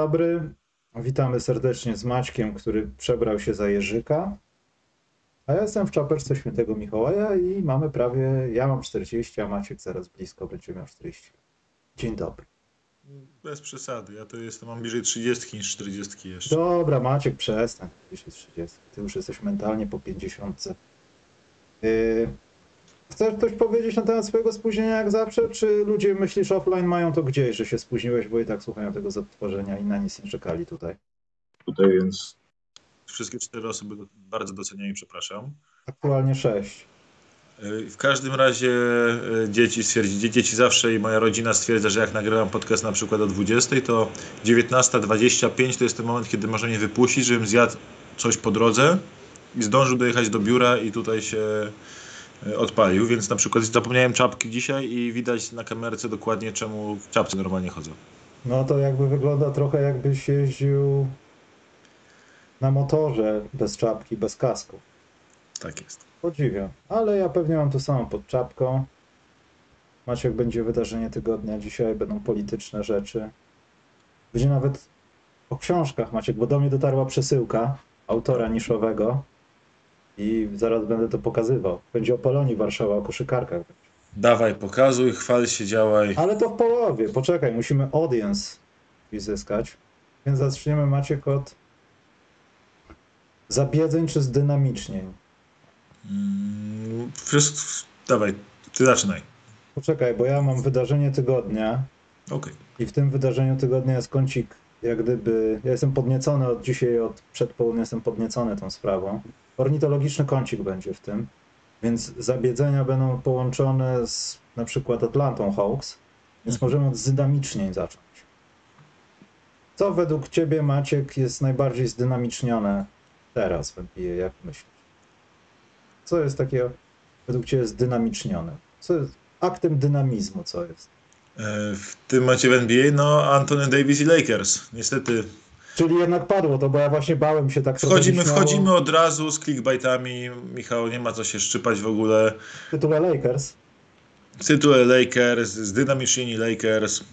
Dobry. Witamy serdecznie z Maćkiem, który przebrał się za Jerzyka. A ja jestem w czapeczce świętego Mikołaja i mamy prawie, ja mam 40, a Maciek zaraz blisko będzie miał 40. Dzień dobry. Bez przesady, ja to jestem, mam bliżej 30 niż 40 jeszcze. Dobra, Maciek, przestań. Jest 30. Ty już jesteś mentalnie po 50. Yy, chcesz coś powiedzieć na temat swojego spóźnienia jak zawsze? Czy ludzie, myślisz, offline mają to gdzieś, że się spóźniłeś, bo i tak słuchają tego zatworzenia i na nic nie czekali tutaj? Tutaj więc wszystkie cztery osoby bardzo doceniam i przepraszam. Aktualnie 6. W każdym razie e, dzieci stwierdzi, dzieci zawsze i moja rodzina stwierdza, że jak nagrywam podcast na przykład o 20, to 19.25 to jest ten moment, kiedy można mnie wypuścić, żebym zjadł coś po drodze i zdążył dojechać do biura i tutaj się odpalił, więc na przykład zapomniałem czapki dzisiaj i widać na kamerce dokładnie czemu w czapce normalnie chodzę. No to jakby wygląda trochę jakbyś jeździł na motorze bez czapki, bez kasku. Tak jest. Podziwiam, ale ja pewnie mam to samo pod czapką. Maciek będzie wydarzenie tygodnia dzisiaj, będą polityczne rzeczy. Będzie nawet o książkach Maciek, bo do mnie dotarła przesyłka autora niszowego i zaraz będę to pokazywał. Będzie o Polonii Warszawa, o koszykarkach. Dawaj, pokazuj, chwal się, działaj. Ale to w połowie, poczekaj, musimy audience zyskać. Więc zaczniemy Maciek od zabiedzeń czy zdynamicznień. Mm, wszystko, dawaj, ty zaczynaj. Poczekaj, bo ja mam wydarzenie tygodnia Okej. i w tym wydarzeniu tygodnia jest kącik, jak gdyby, ja jestem podniecony od dzisiaj, od przedpołudnia jestem podniecony tą sprawą. Ornitologiczny kącik będzie w tym, więc zabiedzenia będą połączone z na przykład Atlantą Hawks, więc Mhm. możemy od zdynamicznień zacząć. Co według ciebie, Maciek, jest najbardziej zdynamicznione teraz w NBA, jak myślisz? Co jest takiego według ciebie zdynamicznione? Co jest aktem dynamizmu, co jest? E, W tym macie w NBA, no Anthony Davis i Lakers. Niestety Czyli jednak padło to, bo ja właśnie bałem się tak wchodzimy, wchodzimy od razu z clickbaitami. Michał, nie ma co się szczypać w ogóle. tytule Lakers. Tytuły Lakers, zdynamicznieni Lakers.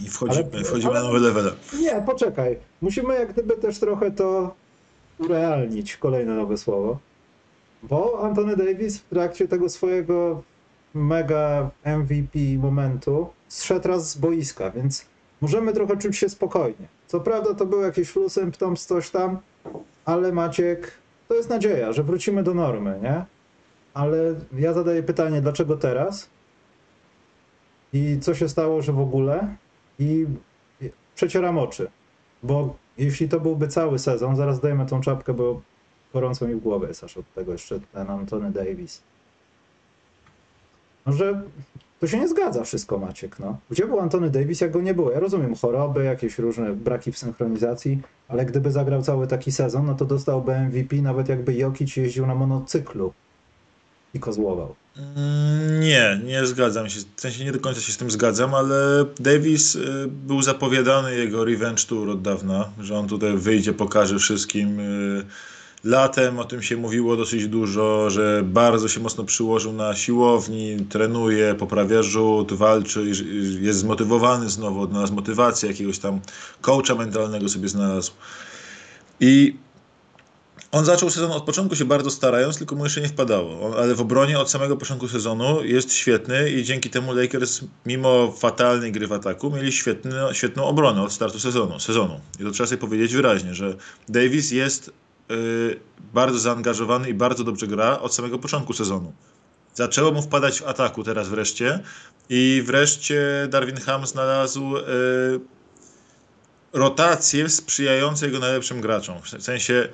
I wchodzimy, Ale- wchodzimy ale- na nowe levele. Nie, poczekaj. Musimy jak gdyby też trochę to urealnić, kolejne nowe słowo. Bo Anthony Davis w trakcie tego swojego mega MVP momentu zszedł raz z boiska, więc możemy trochę czuć się spokojnie. Co prawda to był jakiś flusem, tam coś tam, ale Maciek, to jest nadzieja, że wrócimy do normy, nie? Ale ja zadaję pytanie, dlaczego teraz? I co się stało, że w ogóle? I przecieram oczy, bo jeśli to byłby cały sezon, zaraz dajmy tą czapkę, bo gorąco mi w głowie jest aż od tego jeszcze ten Antony Davis. No, że to się nie zgadza wszystko, Maciek, no. Gdzie był Antony Davis, jak go nie było? Ja rozumiem choroby, jakieś różne braki w synchronizacji, ale gdyby zagrał cały taki sezon, no to dostałby MVP, nawet jakby Jokic jeździł na monocyklu i kozłował. Mm, Nie, nie zgadzam się. W sensie nie do końca się z tym zgadzam, ale Davis y, był zapowiadany jego revenge tour od dawna, że on tutaj wyjdzie, pokaże wszystkim. Latem o tym się mówiło dosyć dużo, że bardzo się mocno przyłożył na siłowni, trenuje, poprawia rzut, walczy, jest zmotywowany znowu, odnalazł motywację, jakiegoś tam coacha mentalnego sobie znalazł. I on zaczął sezon od początku się bardzo starając, tylko mu jeszcze nie wpadało. Ale w obronie od samego początku sezonu jest świetny i dzięki temu Lakers, mimo fatalnej gry w ataku, mieli świetny, świetną obronę od startu sezonu, sezonu. I to trzeba sobie powiedzieć wyraźnie, że Davis jest bardzo zaangażowany i bardzo dobrze gra od samego początku sezonu. Zaczęło mu wpadać w ataku teraz wreszcie i wreszcie Darwin Ham znalazł y, rotację sprzyjającą jego najlepszym graczom. W sensie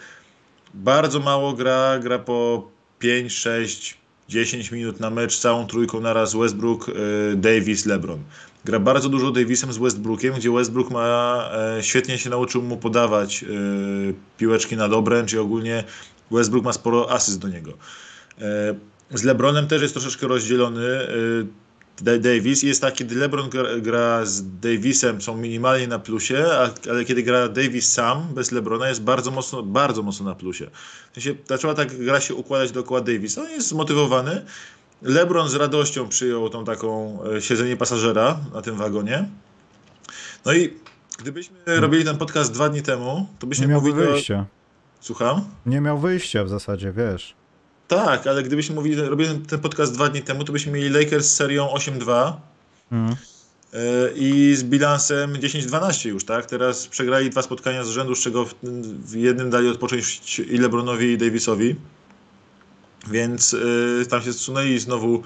bardzo mało gra, gra po 5, 6, 10 minut na mecz całą trójką naraz Westbrook, y, Davis, LeBron. Gra bardzo dużo Davisem z Westbrookiem, gdzie Westbrook ma e, świetnie się nauczył mu podawać y, piłeczki na obręcz i ogólnie Westbrook ma sporo asyst do niego. E, z LeBronem też jest troszeczkę rozdzielony Da- Davis. Jest tak, kiedy LeBron gra, z Davisem, są minimalnie na plusie, ale kiedy gra Davis sam, bez LeBrona, jest bardzo mocno, bardzo mocno na plusie. W sensie, zaczęła tak gra się układać dookoła Davisa. On jest zmotywowany. LeBron z radością przyjął tą taką e, siedzenie pasażera na tym wagonie. No i Gdybyśmy robili ten podcast dwa dni temu, to Nie byśmy miałby mówili o... wyjścia. Słucham? Nie miał wyjścia w zasadzie, wiesz. Tak, ale gdybyśmy mówili, robili ten podcast dwa dni temu, to byśmy mieli Lakers z serią 8-2 Mm. yy, i z bilansem 10-12 już, tak? Teraz przegrali dwa spotkania z rzędu, z czego w, w jednym dali odpocząć i LeBronowi i Davisowi. Więc yy, tam się zsunęli znowu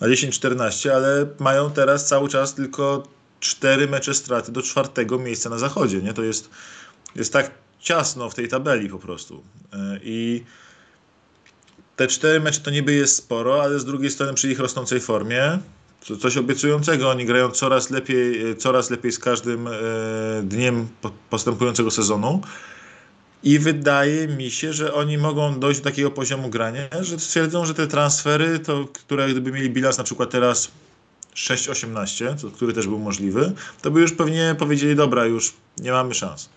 na 10-14, ale mają teraz cały czas tylko cztery mecze straty do czwartego miejsca na zachodzie, nie? To jest, jest tak ciasno w tej tabeli po prostu. Yy, I te cztery mecze to niby jest sporo, ale z drugiej strony przy ich rosnącej formie to coś obiecującego. Oni grają coraz lepiej, coraz lepiej z każdym e, dniem po- postępującego sezonu. I wydaje mi się, że oni mogą dojść do takiego poziomu grania, że stwierdzą, że te transfery, to, które gdyby mieli bilans na przykład teraz 6-18, co- który też był możliwy, to by już pewnie powiedzieli, dobra, już nie mamy szans.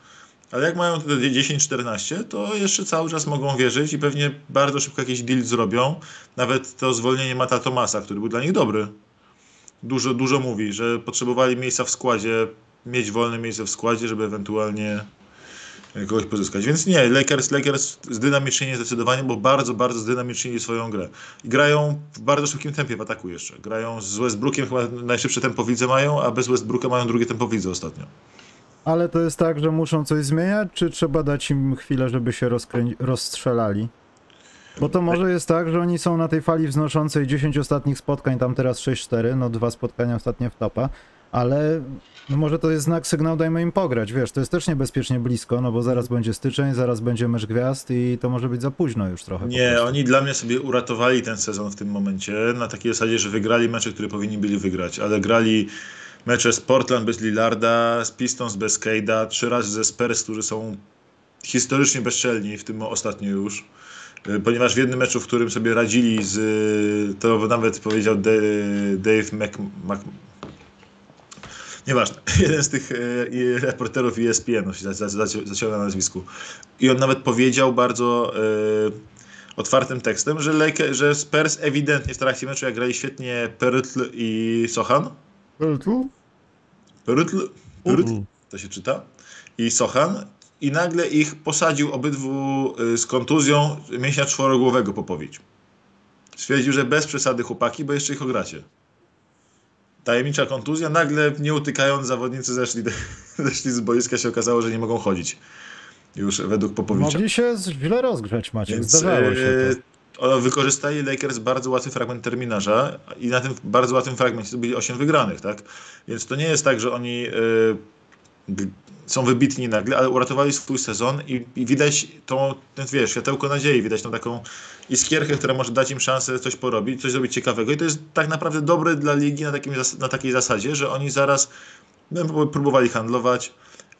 Ale jak mają te 10-14, to jeszcze cały czas mogą wierzyć i pewnie bardzo szybko jakiś deal zrobią. Nawet to zwolnienie Mata Tomasa, który był dla nich dobry. Dużo, dużo mówi, że potrzebowali miejsca w składzie, mieć wolne miejsce w składzie, żeby ewentualnie kogoś pozyskać. Więc nie, Lakers, Lakers zdynamicznie zdecydowanie, bo bardzo, bardzo zdynamicznie swoją grę. I grają w bardzo szybkim tempie w ataku jeszcze. Grają z Westbrookiem, chyba najszybsze tempo widzę mają, a bez Westbrooka mają drugie tempo widzę ostatnio. Ale to jest tak, że muszą coś zmieniać, czy trzeba dać im chwilę, żeby się rozkrę... rozstrzelali? Bo to może jest tak, że oni są na tej fali wznoszącej 10 ostatnich spotkań, tam teraz 6-4, no dwa spotkania ostatnie w topa, ale no może to jest znak, sygnał, dajmy im pograć, wiesz, to jest też niebezpiecznie blisko, no bo zaraz będzie styczeń, zaraz będzie mecz gwiazd i to może być za późno już trochę. Nie, oni dla mnie sobie uratowali ten sezon w tym momencie na takiej zasadzie, że wygrali mecze, które powinni byli wygrać, ale grali mecze z Portland bez Lillarda, z Pistons bez Cade'a, trzy razy ze Spurs, którzy są historycznie bezczelni, w tym ostatnio już. Y, Ponieważ w jednym meczu, w którym sobie radzili z, y, to nawet powiedział Da- Dave Mc, Mc, Nieważne. Jeden z tych e, reporterów ESPN no, się za- za- zaciął na nazwisku. I on nawet powiedział bardzo e, otwartym tekstem, że, Lake, że Spurs ewidentnie w trakcie meczu, jak grali świetnie Perutl i Sochan, Perutl, Perutl to się czyta, i Sochan, i nagle ich posadził obydwu y, z kontuzją mięśnia czworogłowego Popowicz. Stwierdził, że bez przesady chłopaki, bo jeszcze ich ogracie. Tajemnicza kontuzja, nagle nie utykając zawodnicy zeszli, zeszli z boiska, się okazało, że nie mogą chodzić. Już według Popowicza. Mogli się źle rozgrzać, Maciek, Więc zdarzało się e, to. o, wykorzystali Lakers bardzo łatwy fragment terminarza i na tym bardzo łatwym fragmencie to byli 8 wygranych, tak? Więc to nie jest tak, że oni e, są wybitni nagle, ale uratowali swój sezon i, i widać tą, ten, wiesz, światełko nadziei, widać tą taką iskierkę, która może dać im szansę coś porobić, coś zrobić ciekawego i to jest tak naprawdę dobre dla ligi na, takim, na takiej zasadzie, że oni zaraz będą próbowali handlować,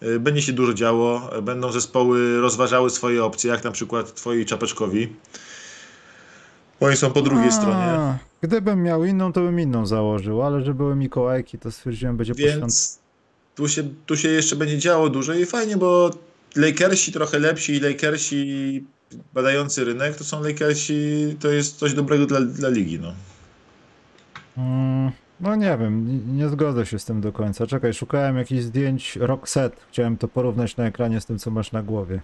y, będzie się dużo działo, będą zespoły rozważały swoje opcje, jak na przykład twoi Czapeczkowi. Bo Oni są po drugiej A, stronie. Gdybym miał inną, to bym inną założył, ale że były Mikołajki, to stwierdziłem, będzie poświęcone. Tu się, tu się jeszcze będzie działo dużo i fajnie, bo Lakersi trochę lepsi i Lakersi badający rynek, to są Lakersi, to jest coś dobrego dla, dla ligi. No. Mm, no nie wiem, nie, nie zgodzę się z tym do końca. Czekaj, szukałem jakichś zdjęć Roxette. Chciałem to porównać na ekranie z tym, co masz na głowie.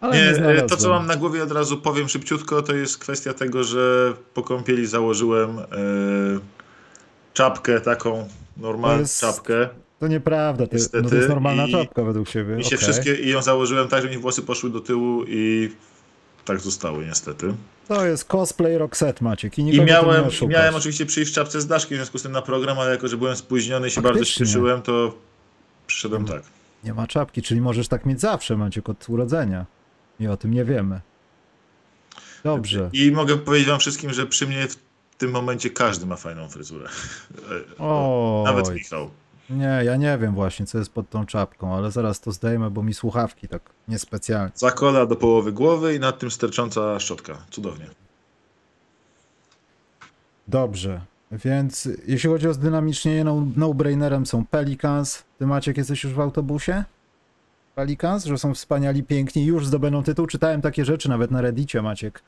Ale nie, Nie, e, to co mam na głowie od razu powiem szybciutko, to jest kwestia tego, że po kąpieli założyłem e, czapkę taką, normalną czapkę. To nieprawda, to, no to Niestety jest normalna czapka według siebie. Mi się okej. wszystkie i ją założyłem tak, że mi włosy poszły do tyłu i tak zostały niestety. To jest cosplay Roxette, Maciek, i I nikogo miałem, nie miałem oczywiście przyjść w czapce z Daszkiem w związku z tym na program, ale jako, że byłem spóźniony i się bardzo śpieszyłem, to przyszedłem tak. Nie ma czapki, czyli możesz tak mieć zawsze, Maciek, od urodzenia. I o tym nie wiemy. Dobrze. I mogę powiedzieć wam wszystkim, że przy mnie w tym momencie każdy ma fajną fryzurę. Oj. Nawet Michał. Nie, ja nie wiem właśnie, co jest pod tą czapką, ale zaraz to zdejmę, bo mi słuchawki tak niespecjalnie. Zakola do połowy głowy i nad tym stercząca szczotka. Cudownie. Dobrze, więc jeśli chodzi o zdynamicznienie, no- no-brainerem są Pelicans. Ty Maciek jesteś już w autobusie? Pelicans, że są wspaniali, piękni już zdobędą tytuł. Czytałem takie rzeczy nawet na Reddicie, Maciek.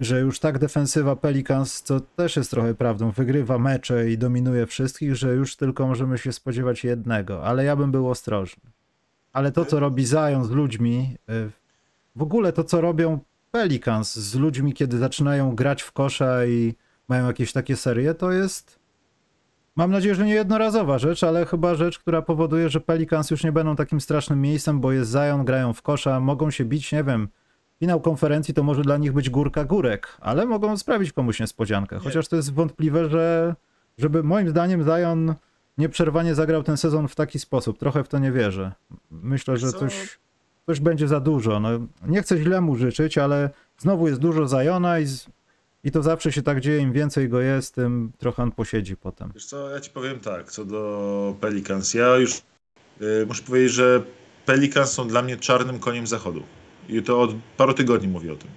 Że już tak defensywa Pelicans, co też jest trochę prawdą, wygrywa mecze i dominuje wszystkich, że już tylko możemy się spodziewać jednego, ale ja bym był ostrożny. Ale to, co robi Zion z ludźmi, y, w ogóle to, co robią Pelicans z ludźmi, kiedy zaczynają grać w kosza i mają jakieś takie serie, to jest Mam nadzieję, że nie jednorazowa rzecz, ale chyba rzecz, która powoduje, że Pelicans już nie będą takim strasznym miejscem, bo jest Zion, grają w kosza, mogą się bić, nie wiem, finał konferencji to może dla nich być górka górek, ale mogą sprawić komuś niespodziankę. Chociaż to jest wątpliwe, że żeby moim zdaniem Zion nieprzerwanie zagrał ten sezon w taki sposób. Trochę w to nie wierzę. Myślę, że Co? coś, coś będzie za dużo. No, nie chcę źle mu życzyć, ale znowu jest dużo Zajona i, z- i to zawsze się tak dzieje. Im więcej go jest, tym trochę on posiedzi potem. Wiesz co, ja ci powiem tak, co do Pelicans. Ja już y, muszę powiedzieć, że Pelicans są dla mnie czarnym koniem zachodu. I to od paru tygodni mówię o tym.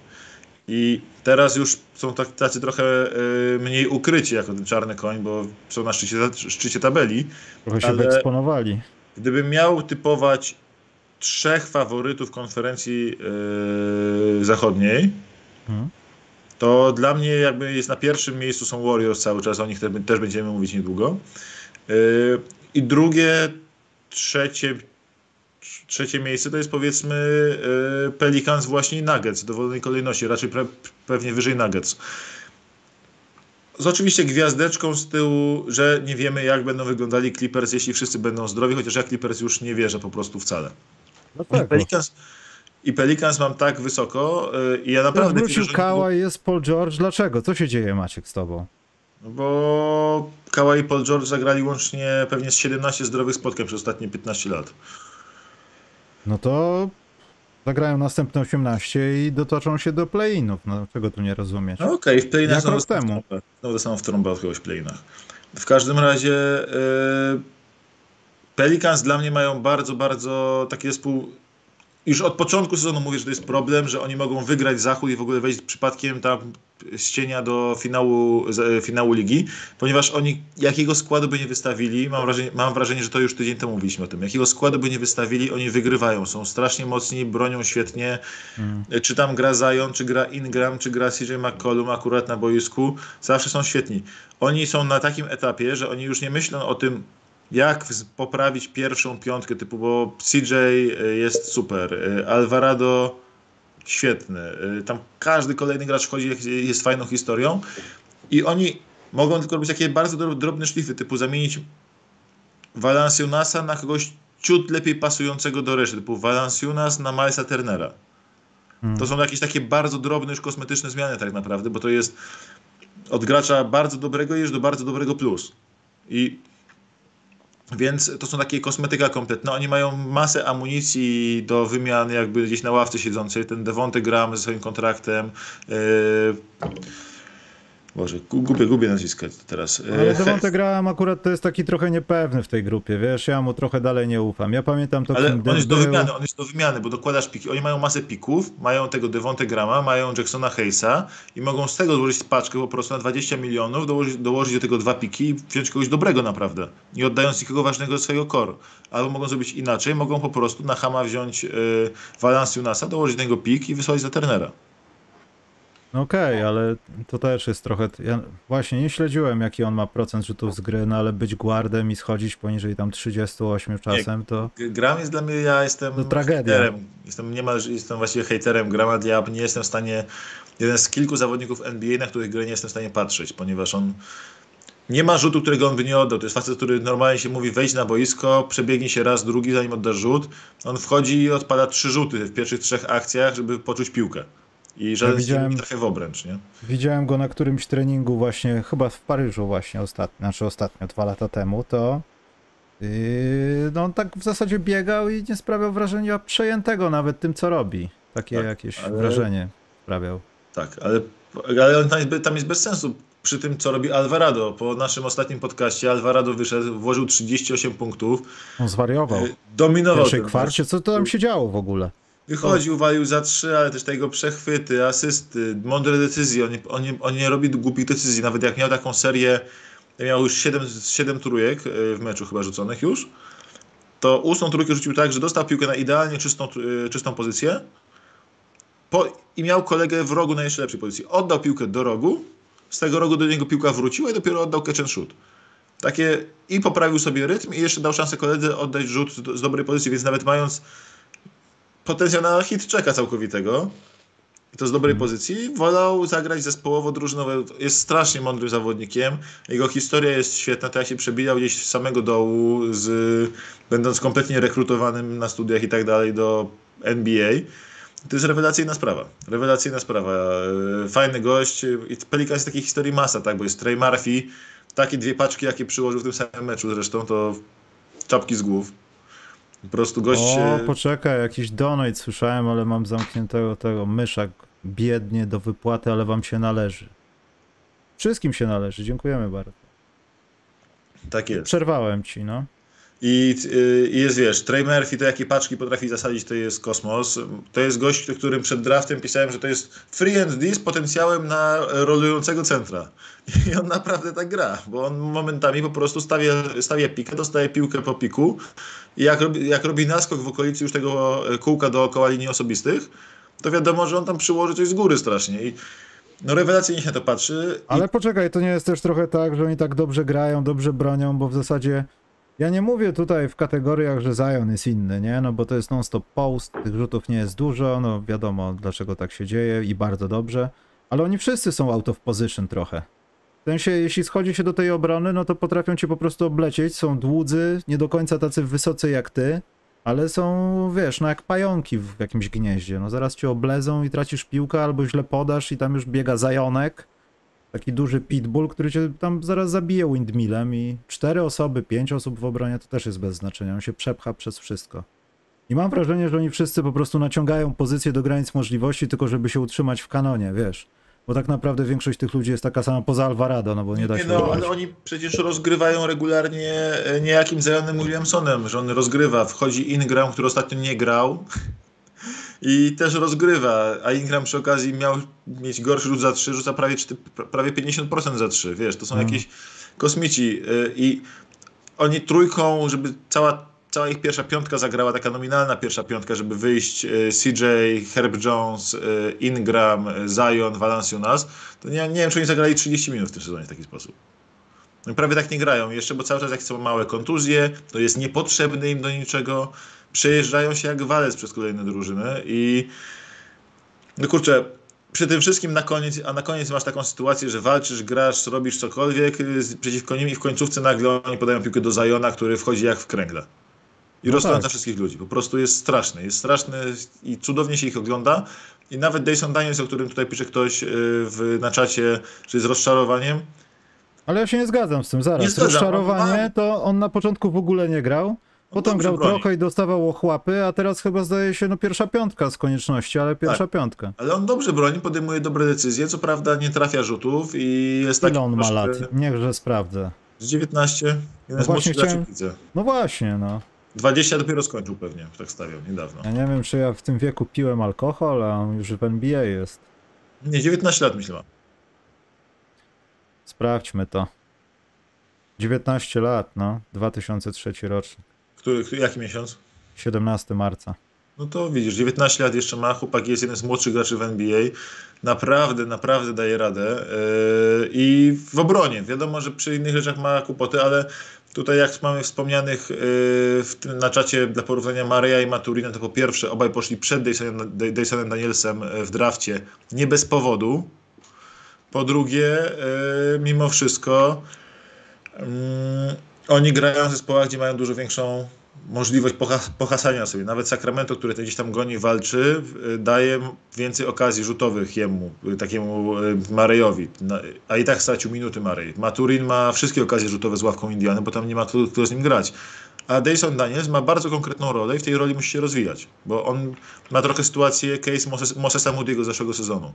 I teraz już są tak, tacy trochę y, mniej ukryci jako ten czarny koń, bo są na szczycie, szczycie tabeli. Trochę się wyeksponowali. Gdybym miał typować trzech faworytów konferencji yy, zachodniej, Mhm. to dla mnie jakby jest na pierwszym miejscu są Warriors cały czas, o nich te, też będziemy mówić niedługo. Yy, I drugie, trzecie, trzecie miejsce to jest powiedzmy yy, Pelicans właśnie i Nuggets w dowolnej kolejności, raczej pre, pewnie wyżej Nuggets. Z oczywiście gwiazdeczką z tyłu, że nie wiemy jak będą wyglądali Clippers, jeśli wszyscy będą zdrowi, chociaż ja Clippers już nie wierzę po prostu wcale. No I tak, Pelicans, i Pelicans mam tak wysoko yy, i ja Teraz naprawdę wrócił wierzę, że- Kała jest Paul George. Dlaczego? Co się dzieje, Maciek, z tobą? No bo Kawhi i Paul George zagrali łącznie pewnie z 17 zdrowych spotkań przez ostatnie 15 lat. No to zagrają następne 18 i dotoczą się do play-inów. No czego tu nie rozumieć? No okej, w playinach znowu temu. Znowu dostaną w trąbę od kogoś w playinach. W każdym razie yy, Pelicans dla mnie mają bardzo, bardzo taki zespół już od początku sezonu mówię, że to jest problem, że oni mogą wygrać zachód i w ogóle wejść przypadkiem tam z cienia do finału, z- finału ligi, ponieważ oni jakiego składu by nie wystawili, mam wrażenie, mam wrażenie, że to już tydzień temu mówiliśmy o tym, jakiego składu by nie wystawili, oni wygrywają, są strasznie mocni, bronią świetnie, Mm. czy tam gra Zion, czy gra Ingram, czy gra CJ McCollum akurat na boisku, zawsze są świetni. Oni są na takim etapie, że oni już nie myślą o tym, jak poprawić pierwszą piątkę typu, bo CJ y, jest super, y, Alvarado świetny, y, tam każdy kolejny gracz wchodzi, jest fajną historią i oni mogą tylko robić takie bardzo dro- drobne szlify, typu zamienić Valanciunasa na kogoś ciut lepiej pasującego do reszty, typu Valanciunas na Milesa Turnera. Mm. To są jakieś takie bardzo drobne, już kosmetyczne zmiany tak naprawdę, bo to jest od gracza bardzo dobrego już do bardzo dobrego plus. I więc to są takie kosmetyka kompletna. Oni mają masę amunicji do wymian jakby gdzieś na ławce siedzącej. Ten Devonte Graham ze swoim kontraktem. Yy... Boże, gu- gubię, gubię nazwiska teraz. Yy, Ale He- Devonte Graham akurat to jest taki trochę niepewny w tej grupie, wiesz, ja mu trochę dalej nie ufam. Ja pamiętam to, Ale on jest do był. wymiany, on jest do wymiany, bo dokładasz piki. Oni mają masę pików, mają tego Devonte Grama, mają Jacksona Hayesa i mogą z tego złożyć paczkę po prostu na 20 milionów, dołożyć, dołożyć do tego dwa piki i wziąć kogoś dobrego naprawdę, nie oddając nikogo ważnego ze swojego core. Albo mogą zrobić inaczej, mogą po prostu na Hama wziąć yy, Valanciunasa, dołożyć do niego pik i wysłać za Turnera. No Okej, ale to też jest trochę. Ja właśnie nie śledziłem, jaki on ma procent rzutów z gry, no ale być guardem i schodzić poniżej tam 38 czasem, to. Gram jest dla mnie, ja jestem To tragedia. hejterem. Jestem niemal, jestem właściwie hejterem Grama, ja nie jestem w stanie, jeden z kilku zawodników NBA, na których grę nie jestem w stanie patrzeć, ponieważ on nie ma rzutu, którego on by nie oddał. To jest facet, który normalnie się mówi wejdź na boisko, przebiegnie się raz, drugi, zanim oddasz rzut. On wchodzi i odpada trzy rzuty w pierwszych trzech akcjach, żeby poczuć piłkę. I żaden Ja widziałem- trafia w obręcz, nie? Widziałem go na którymś treningu właśnie, chyba w Paryżu właśnie ostatnio, znaczy ostatnio, dwa lata temu, to yy, no on tak w zasadzie biegał i nie sprawiał wrażenia przejętego nawet tym, co robi. Takie Tak, jakieś ale- wrażenie sprawiał. Tak, ale, ale on tam, jest, tam jest bez sensu przy tym, co robi Alvarado. Po naszym ostatnim podcaście Alvarado wyszedł, włożył 38 punktów, On zwariował. y, W dominował pierwszej ten kwarcie, co to tam się działo w ogóle? Wychodził, walił za trzy, ale też te jego przechwyty, asysty, mądre decyzje. On on, on nie robi głupich decyzji. Nawet jak miał taką serię, miał już 7, 7 trójek y, w meczu chyba rzuconych już, to ósmą trójkę rzucił tak, że dostał piłkę na idealnie czystą, y, czystą pozycję po, i miał kolegę w rogu na jeszcze lepszej pozycji. Oddał piłkę do rogu, z tego rogu do niego piłka wróciła i dopiero oddał catch and shoot. Takie i poprawił sobie rytm i jeszcze dał szansę koledze oddać rzut z dobrej pozycji, więc nawet mając potencjał na hit czeka całkowitego, i to z dobrej pozycji, wolał zagrać zespołowo, drużynowo. Jest strasznie mądrym zawodnikiem. Jego historia jest świetna, to jak się przebijał gdzieś z samego dołu, z, będąc kompletnie rekrutowanym na studiach i tak dalej do NBA. To jest rewelacyjna sprawa. Rewelacyjna sprawa. E, Fajny gość. I Pelikan jest takiej historii masa, tak? Bo jest Trey Murphy, takie dwie paczki, jakie przyłożył w tym samym meczu zresztą, to czapki z głów. Po prostu gość... O, e, poczekaj, jakiś donate słyszałem, ale mam zamkniętego tego myszak biednie do wypłaty, ale wam się należy. Wszystkim się należy, dziękujemy bardzo. tak jest. Przerwałem ci, no. I, y, I jest, wiesz, Trey Murphy to jakie paczki potrafi zasadzić, to jest kosmos. To jest gość, o którym przed draftem pisałem, że to jest free and D z potencjałem na rolującego centra. I on naprawdę tak gra, bo on momentami po prostu stawia, stawia pikę, dostaje piłkę po piku i jak robi, jak robi naskok w okolicy już tego kółka dookoła linii osobistych, to wiadomo, że on tam przyłoży coś z góry strasznie. I no rewelacyjnie się to patrzy. Ale poczekaj, to nie jest też trochę tak, że oni tak dobrze grają, dobrze bronią, bo w zasadzie ja nie mówię tutaj w kategoriach, że Zion jest inny, nie? No bo to jest non-stop post, tych rzutów nie jest dużo, no wiadomo dlaczego tak się dzieje i bardzo dobrze, ale oni wszyscy są out of position trochę. W sensie, jeśli schodzi się do tej obrony, no to potrafią cię po prostu oblecieć, są dłudzy, nie do końca tacy wysocy jak ty, ale są, wiesz, no jak pająki w jakimś gnieździe, no zaraz cię oblezą i tracisz piłkę, albo źle podasz i tam już biega zajonek, taki duży pitbull, który cię tam zaraz zabije windmillem i cztery osoby, pięć osób w obronie to też jest bez znaczenia, on się przepcha przez wszystko. I mam wrażenie, że oni wszyscy po prostu naciągają pozycję do granic możliwości, tylko żeby się utrzymać w kanonie, wiesz. Bo tak naprawdę większość tych ludzi jest taka sama poza Alvarado, no bo nie da się Nie, no, ale oni przecież rozgrywają regularnie e, niejakim Zionem Williamsonem, że on rozgrywa. Wchodzi Ingram, który ostatnio nie grał i też rozgrywa, a Ingram przy okazji miał mieć gorszy rzut za 3, rzuca prawie, czty- prawie 50% za 3, wiesz, to są Mm. jakieś kosmici y, i oni trójką, żeby cała, cała ich pierwsza piątka zagrała, taka nominalna pierwsza piątka, żeby wyjść y, CJ, Herb Jones, y, Ingram, y, Zion, Valanciunas, to nie, nie wiem, czy oni zagrali 30 minut w tym sezonie w taki sposób. No prawie tak nie grają jeszcze, bo cały czas jak są małe kontuzje, to jest niepotrzebny im do niczego. Przejeżdżają się jak walec przez kolejne drużyny i no kurczę, przy tym wszystkim na koniec, a na koniec masz taką sytuację, że walczysz, grasz, robisz cokolwiek przeciwko nim i w końcówce nagle oni podają piłkę do Zajona, który wchodzi jak w kręgle. I No roztrąca tak. wszystkich ludzi. Po prostu jest straszny. Jest straszny i cudownie się ich ogląda. I nawet Dayson Daniels, o którym tutaj pisze ktoś y, w, na czacie, że jest rozczarowaniem, Ale ja się nie zgadzam z tym, zaraz. Nie zgadzam, Rozczarowanie on to on na początku w ogóle nie grał. Potem dobrze grał broni. trochę i dostawał ochłapy, a teraz chyba zdaje się no pierwsza piątka z konieczności, ale pierwsza Tak. piątka. Ale on dobrze broni, podejmuje dobre decyzje. Co prawda nie trafia rzutów i jest taki Ile on ma lat? Niechże sprawdzę. Z 19. Jeden No z właśnie chciałem- widzę. No właśnie, no. 20 dopiero skończył pewnie, tak stawiał niedawno. Ja nie wiem, czy ja w tym wieku piłem alkohol, a on już w NBA jest. Nie, 19 lat myślę. Sprawdźmy to. 19 lat, no. 2003 rocznik. Który, który, jaki miesiąc? 17 marca. No to widzisz, 19 lat jeszcze ma, chłopak jest jeden z młodszych graczy w NBA. Naprawdę, naprawdę daje radę. Yy, I w obronie. Wiadomo, że przy innych rzeczach ma kłopoty, ale tutaj jak mamy wspomnianych yy, w tym, na czacie dla porównania Mareja i Maturina, to po pierwsze obaj poszli przed Daysonem Danielsem e, w drafcie nie bez powodu. Po drugie, yy, mimo wszystko mm, oni grają w zespołach, gdzie mają dużo większą możliwość pohasania sobie. Nawet Sacramento, które to gdzieś tam goni, walczy, daje więcej okazji rzutowych jemu, y, takiemu y, Marejowi. A i tak stracił minuty Marej. Maturin ma wszystkie okazje rzutowe z ławką Indiany, bo tam nie ma kto, kto z nim grać. A Dayson Daniels ma bardzo konkretną rolę i w tej roli musi się rozwijać, bo on ma trochę sytuację case Moses, Mosesa Moody'ego z zeszłego sezonu.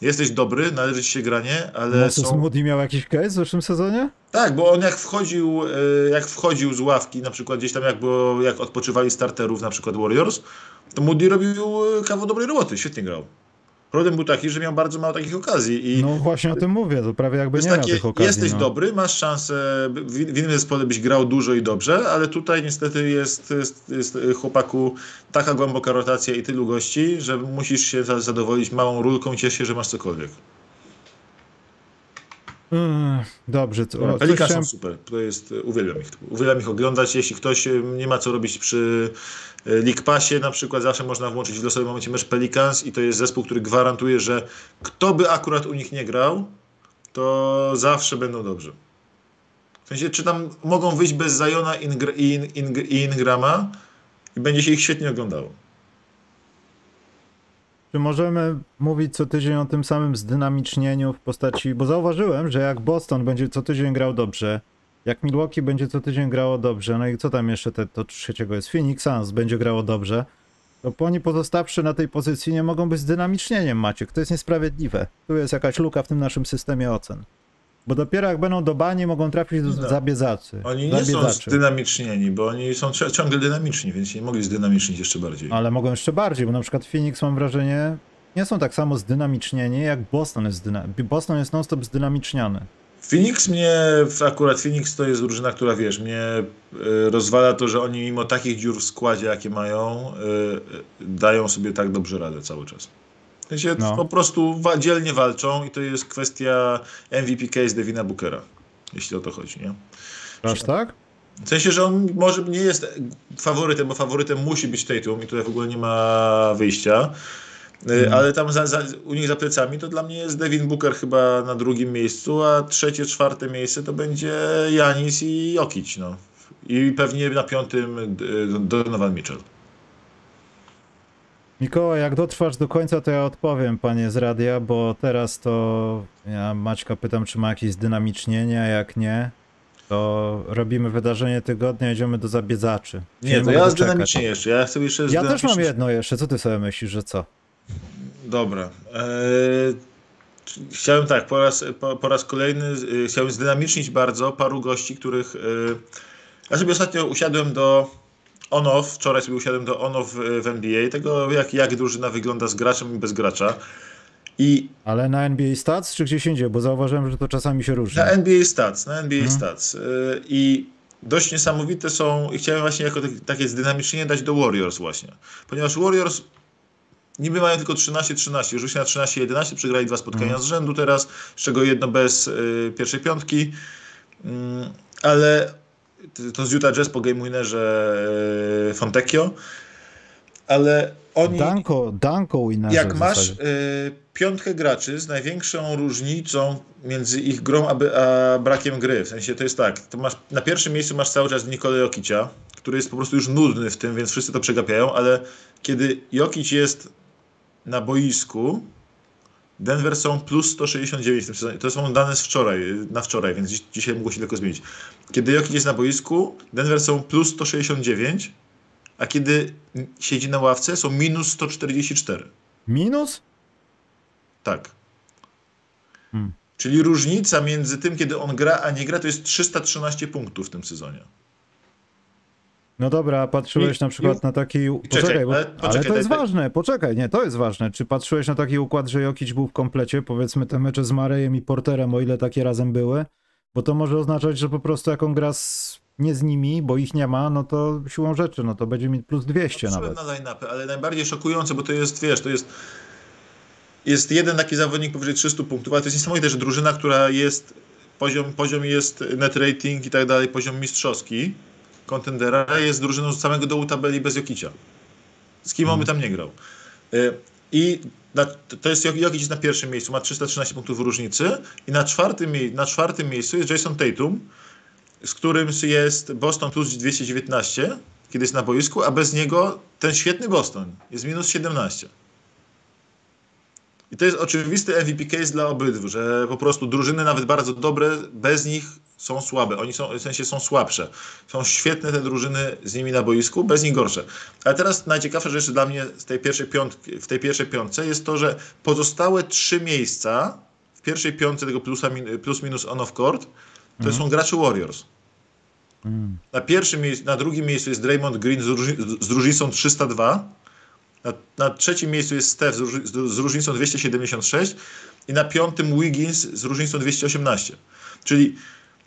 Jesteś dobry, należy ci się granie, ale Moses są... Moody miał jakiś case w zeszłym sezonie? Tak, bo on jak wchodził, e, jak wchodził z ławki, na przykład gdzieś tam jak, było, jak odpoczywali starterów, na przykład Warriors, to Moody robił e, kawał dobrej roboty, świetnie grał. Problem był taki, że miał bardzo mało takich okazji i No właśnie o tym mówię, to prawie jakby nie miał takie, tych okazji. jesteś no. dobry, masz szansę, w, w innym zespole byś grał dużo i dobrze, ale tutaj niestety jest, jest, jest y, chłopaku taka głęboka rotacja i tylu gości, że musisz się za- zadowolić małą rulką i cieszyć się, że masz cokolwiek. Mm, Dobrze, co, o, coś Pelikan chciałem... są super, to jest, uwielbiam ich, uwielbiam ich oglądać, jeśli ktoś y, nie ma co robić przy y, League Passie na przykład, zawsze można włączyć w losowym momencie mecz Pelicans i to jest zespół, który gwarantuje, że kto by akurat u nich nie grał, to zawsze będą dobrze. W sensie, czy tam mogą wyjść bez Zajona Ingr- i In, Ing, i Ingrama i będzie się ich świetnie oglądało. Czy możemy mówić co tydzień o tym samym zdynamicznieniu w postaci, bo zauważyłem, że jak Boston będzie co tydzień grał dobrze, jak Milwaukee będzie co tydzień grało dobrze, no i co tam jeszcze te, to trzeciego jest, Phoenix Suns będzie grało dobrze, to oni pozostawszy na tej pozycji nie mogą być zdynamicznieniem, Maciek. To jest niesprawiedliwe. Tu jest jakaś luka w tym naszym systemie ocen. Bo dopiero jak będą do bani, mogą trafić do No. zabiezacy. Oni nie są zabiezaczy. zdynamicznieni, bo oni są ciągle dynamiczni, więc nie mogli zdynamicznić jeszcze bardziej. Ale mogą jeszcze bardziej, bo na przykład Phoenix mam wrażenie nie są tak samo zdynamicznieni jak Boston jest dyna... Boston jest non-stop zdynamiczniany. Phoenix mnie, akurat Phoenix to jest drużyna, która wiesz, mnie y, rozwala to, że oni mimo takich dziur w składzie, jakie mają, y, y, dają sobie tak dobrze radę cały czas. W sensie No. po prostu dzielnie walczą i to jest kwestia MVP case Devina Bookera, jeśli o to chodzi, nie? Aż tak? W sensie, że on może nie jest faworytem, bo faworytem musi być Tatum i tutaj w ogóle nie ma wyjścia. Y, Mhm. Ale tam za, za, u nich za plecami to dla mnie jest Devin Booker chyba na drugim miejscu, a trzecie, czwarte miejsce to będzie Janis i Jokic. No. I pewnie na piątym y, Donovan Mitchell. Mikołaj, jak dotrwasz do końca, to ja odpowiem, panie z radia, bo teraz to ja Maćka pytam, czy ma jakieś zdynamicznienie, a jak nie, to robimy wydarzenie tygodnia, idziemy do zabiedzaczy. Nie, to mogę ja zdynamicznie jeszcze. Ja chcę jeszcze Ja też mam jedno jeszcze, co ty sobie myślisz, że co? Dobra. Eee, chciałem tak, po raz, po, po raz kolejny y, chciałem zdynamicznić bardzo paru gości, których. Y, ja sobie ostatnio usiadłem do on-off, wczoraj sobie usiadłem do on-off w, NBA, tego jak, jak drużyna wygląda z graczem i bez gracza. I Ale na NBA Stats czy gdzieś indziej, bo zauważyłem, że to czasami się różni. na NBA Stats, na NBA Mhm. Stats. I dość niesamowite są, i chciałem właśnie jako tak- takie zdynamicznienie dać do Warriors właśnie. Ponieważ Warriors niby mają tylko 13-13, już się na 13-11, przegrali dwa spotkania Mhm. z rzędu teraz, z czego jedno bez y, pierwszej piątki, Mm, ale to z Utah Jazz po game winnerze y, Fontecchio, ale oni... Danko, Danko Winnerze Jak masz y, piątkę graczy z największą różnicą między ich grą a, a brakiem gry, w sensie to jest tak, to masz, na pierwszym miejscu masz cały czas Nikolę Jokicia, który jest po prostu już nudny w tym, więc wszyscy to przegapiają, ale kiedy Jokic jest na boisku, Denver są plus 169 w tym sezonie. To są dane z wczoraj, na wczoraj, więc dziś, dzisiaj mogło się tylko zmienić. Kiedy Jokic jest na boisku, Denver są plus 169, a kiedy siedzi na ławce, są minus 144. Minus? Tak. Hmm. Czyli różnica między tym, kiedy on gra, a nie gra, to jest 313 punktów w tym sezonie. No dobra, a patrzyłeś I- na przykład i- na taki... czekaj, Poczekaj, bo... ale ale, poczekaj, to jest daj- ważne, poczekaj, nie, to jest ważne. Czy patrzyłeś na taki układ, że Jokic był w komplecie, powiedzmy te mecze z Marejem i Porterem, o ile takie razem były? Bo to może oznaczać, że po prostu jak on gra z... nie z nimi, bo ich nie ma, no to siłą rzeczy, no to będzie mieć plus 200 Patrzyłem nawet. na line-upy, ale najbardziej szokujące, bo to jest, wiesz, to jest jest jeden taki zawodnik powyżej 300 punktów, ale to jest niesamowite, że drużyna, która jest poziom, poziom jest net rating i tak dalej, poziom mistrzowski kontendera jest drużyną z samego dołu tabeli bez Jokicia. Z kim on by tam nie grał. Y, I to jest Jokic na pierwszym miejscu, ma 313 punktów różnicy i na czwartym, na czwartym miejscu jest Jason Tatum, z którym jest Boston plus 219, kiedy jest na boisku, a bez niego ten świetny Boston jest minus 17. I to jest oczywisty MVP case dla obydwu, że po prostu drużyny nawet bardzo dobre, bez nich są słabe. Oni są, w sensie są słabsze. Są świetne te drużyny z nimi na boisku, bez nich gorsze. Ale teraz najciekawsze rzeczy dla mnie z tej pierwszej piątki, w tej pierwszej piątce jest to, że pozostałe trzy miejsca w pierwszej piątce tego plusa, plus minus on off court to są gracze Warriors. Mm. Na pierwszym na drugim miejscu jest Draymond Green z, różni- z różnicą 302, Na, na trzecim miejscu jest Steph z, róż- z, z różnicą 276 i na piątym Wiggins z różnicą 218. Czyli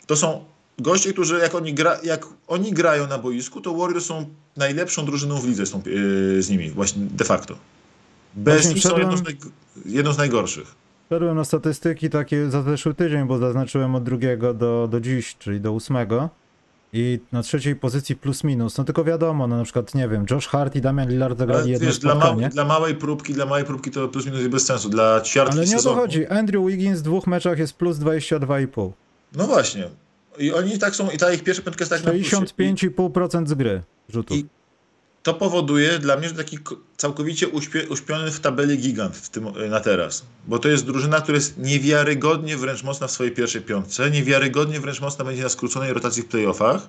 to są goście, którzy jak oni, gra, jak oni grają na boisku, to Warriors są najlepszą drużyną w lidze yy, z nimi, właśnie de facto. Bez nich są jedną z, naj, jedną z najgorszych. Wszedłem na statystyki takie za zeszły tydzień, bo zaznaczyłem od drugiego do, do dziś, czyli do ósmego. I na trzeciej pozycji plus minus. No tylko wiadomo, no na przykład, nie wiem, Josh Hart i Damian Lillard zagrali jedno wiesz, dla, mał, dla małej próbki, dla małej próbki to plus minus jest bez sensu. Dla ćwiartki Ale nie o to sezonu. chodzi. Andrew Wiggins w dwóch meczach jest plus 22,5. No właśnie. I oni tak są, i ta ich pierwsza piątka jest tak na plusie. 65,5% z gry rzutów. I- To powoduje dla mnie, że taki ko- całkowicie uśpiony w tabeli gigant w tym, na teraz. Bo to jest drużyna, która jest niewiarygodnie wręcz mocna w swojej pierwszej piątce, niewiarygodnie wręcz mocna będzie na skróconej rotacji w playoffach.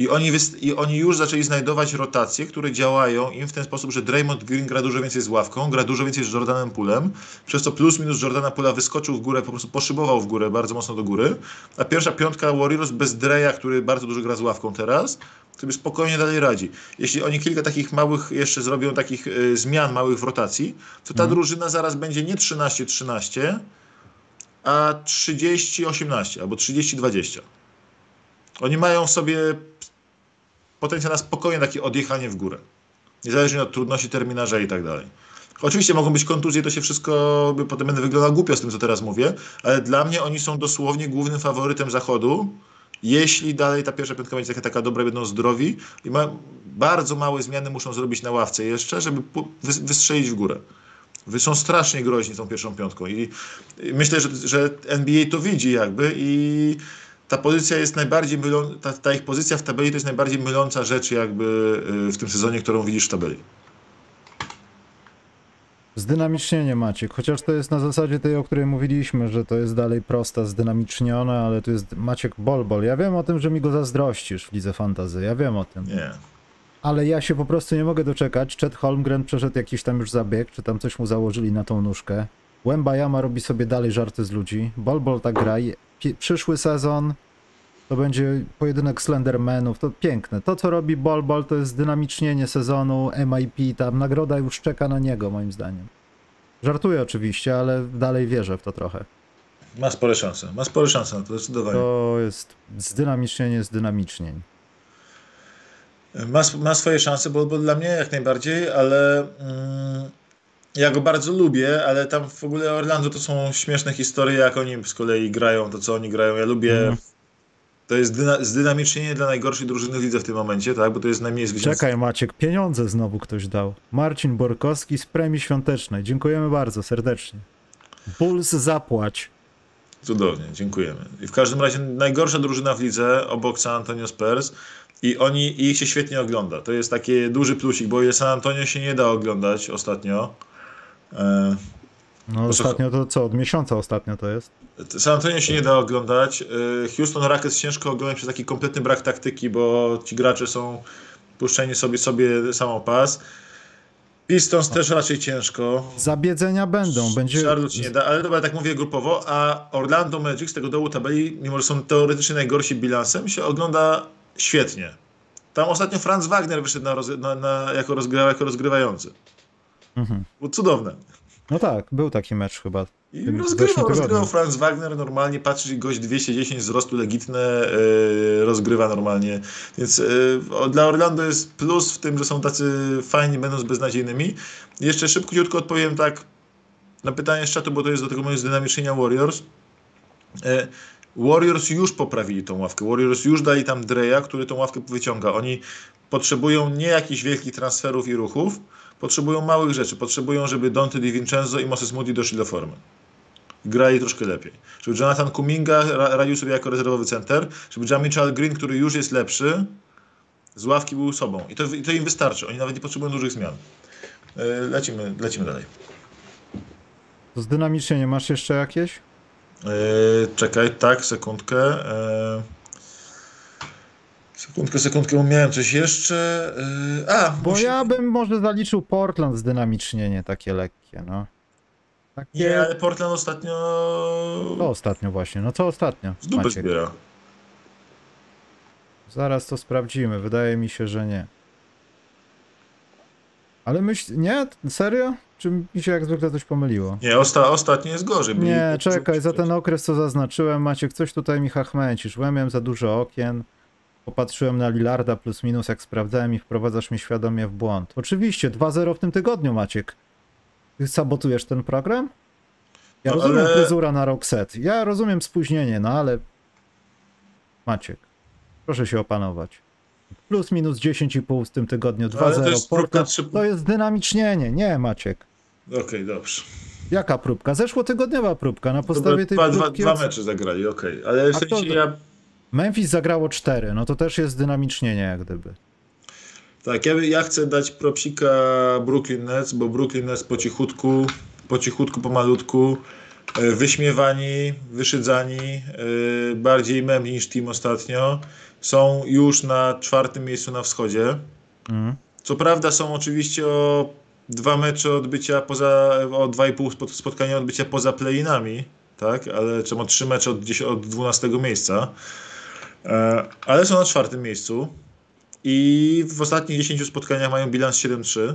I oni, I oni już zaczęli znajdować rotacje, które działają im w ten sposób, że Draymond Green gra dużo więcej z ławką, gra dużo więcej z Jordanem Poolem, przez co plus minus Jordana Poola wyskoczył w górę, po prostu poszybował w górę, bardzo mocno do góry. A pierwsza piątka Warriors bez Dreya, który bardzo dużo gra z ławką teraz, sobie spokojnie dalej radzi. Jeśli oni kilka takich małych jeszcze zrobią takich y, zmian małych w rotacji, to ta Mhm. drużyna zaraz będzie nie 13-13, a 30-18 albo 30-20. Oni mają sobie potencjał na spokojne takie odjechanie w górę. Niezależnie od trudności terminarza i tak dalej. Oczywiście mogą być kontuzje, to się wszystko, potem będę wyglądał głupio z tym, co teraz mówię, ale dla mnie oni są dosłownie głównym faworytem zachodu, jeśli dalej ta pierwsza piątka będzie taka, taka dobra, będą zdrowi i ma, bardzo małe zmiany muszą zrobić na ławce jeszcze, żeby wystrzelić w górę. Są strasznie groźni tą pierwszą piątką i i myślę, że, że NBA to widzi jakby i ta pozycja jest najbardziej mylą, ta, ta ich pozycja w tabeli to jest najbardziej myląca rzecz jakby y, w tym sezonie, którą widzisz w tabeli. Zdynamicznienie Maciek, chociaż to jest na zasadzie tej, o której mówiliśmy, że to jest dalej prosta, zdynamicznione, ale tu jest Maciek Bolbol. Ja wiem o tym, że mi go zazdrościsz w Lidze Fantazy, ja wiem o tym. Nie. Ale ja się po prostu nie mogę doczekać. Chet Holmgren przeszedł jakiś tam już zabieg, czy tam coś mu założyli na tą nóżkę. Łęba Jama robi sobie dalej żarty z ludzi. Bolbol tak gra. Przyszły sezon to będzie pojedynek Slendermanów. To piękne. To, co robi Bolbol, to jest dynamicznienie sezonu, MIP, tam nagroda już czeka na niego, moim zdaniem. Żartuję oczywiście, ale dalej wierzę w to trochę. Ma spore szanse. Ma spore szanse na to, zdecydowanie. To jest zdynamicznienie zdynamicznień. Ma, ma swoje szanse, bo, bo dla mnie jak najbardziej, ale mm, ja go bardzo lubię, ale tam w ogóle Orlando to są śmieszne historie, jak oni z kolei grają, to co oni grają. Ja lubię. Mhm. To jest dyna, zdynamicznienie dla najgorszej drużyny w lidze w tym momencie, tak? Bo to jest najmniej zwycięstw. Czekaj Maciek, pieniądze znowu ktoś dał. Marcin Borkowski z premii świątecznej. Dziękujemy bardzo serdecznie. Bulls zapłać. Cudownie, dziękujemy. I w każdym razie najgorsza drużyna w lidze obok San Antonio Spurs i oni i ich się świetnie ogląda. To jest taki duży plusik, bo ile San Antonio się nie da oglądać ostatnio. E, No ostatnio to co, od miesiąca ostatnio to jest. San Antonio się nie da oglądać. E, Houston Rockets ciężko oglądać przez taki kompletny brak taktyki, bo ci gracze są puszczeni sobie sobie samopas. Pistons też raczej ciężko. Zabiedzenia będą, będzie... Charlotte nie da, ale dobra, tak mówię grupowo, a Orlando Magic z tego dołu tabeli, mimo że są teoretycznie najgorsi bilansem, się ogląda świetnie. Tam ostatnio Franz Wagner wyszedł na, roz, na, na, jako, rozgrywa, jako rozgrywający. Mhm. Było cudowne. No tak, był taki mecz chyba. I rozgrywał, rozgrywał Franz Wagner normalnie, patrzy gość 210 wzrostu legitne, e, rozgrywa normalnie. Więc o- dla Orlando jest plus w tym, że są tacy fajni, będąc beznadziejnymi. Jeszcze szybciutko odpowiem tak na pytanie z czatu, bo to jest do tego mojego zdynamicznienia Warriors. E, Warriors już poprawili tą ławkę. Warriors już dali tam Dreya, który tą ławkę wyciąga. Oni potrzebują nie jakichś wielkich transferów i ruchów, potrzebują małych rzeczy. Potrzebują, żeby Dante DiVincenzo i Moses Moody doszli do formy. Grali troszkę lepiej. Żeby Jonathan Kuminga ra- radził sobie jako rezerwowy center, żeby Jamichael Green, który już jest lepszy, z ławki był sobą. I to, I to im wystarczy. Oni nawet nie potrzebują dużych zmian. E, Lecimy, lecimy dalej. To zdynamicznienie masz jeszcze jakieś? E, czekaj, tak, sekundkę. E, sekundkę, sekundkę, miałem coś jeszcze. E, a, Bo musi- ja bym może zaliczył Portland zdynamicznienie takie lekkie, no. Takie... Nie, ale Portland ostatnio Co ostatnio właśnie? No co ostatnio? z dupy Maciek? zbiera. Zaraz to sprawdzimy. Wydaje mi się, że nie. Ale myśl, nie? Serio? Czy mi się jak zwykle coś pomyliło? Nie, osta, ostatnio jest gorzej. Nie, czekaj, za ten okres co zaznaczyłem, Maciek, coś tutaj mi hachmęcisz. Miałem za dużo okien. Popatrzyłem na Lillarda plus minus jak sprawdzałem i wprowadzasz mnie świadomie w błąd. Oczywiście, 2-0 w tym tygodniu, Maciek. Ty sabotujesz ten program? Ja No, rozumiem ale- fryzura na rok set. Ja rozumiem spóźnienie, no ale... Maciek, proszę się opanować. Plus minus 10,5 w tym tygodniu, No, ale to 2-0. jest próbka to jest dynamicznienie, nie Maciek. Okej, dobrze. Jaka próbka? Zeszłotygodniowa próbka. Na podstawie Dobra, tej dwa, dwa, próbki... dwa oc- mecze zagrali, okej. Ale w sensie ja... Memphis zagrało 4, no to też jest dynamicznienie jak gdyby. Tak, ja, ja chcę dać propsika Brooklyn Nets, bo Brooklyn Nets po cichutku, po cichutku, pomalutku, e, wyśmiewani, wyszydzani, e, bardziej mem niż team ostatnio, są już na czwartym miejscu na wschodzie. Mhm. Co prawda są oczywiście o dwa mecze odbycia poza, o dwa i pół spot- spotkania odbycia poza play-inami, tak, ale czemu trzy mecze od, 10, od 12 miejsca, ale są na czwartym miejscu i w ostatnich 10 spotkaniach mają bilans 7-3.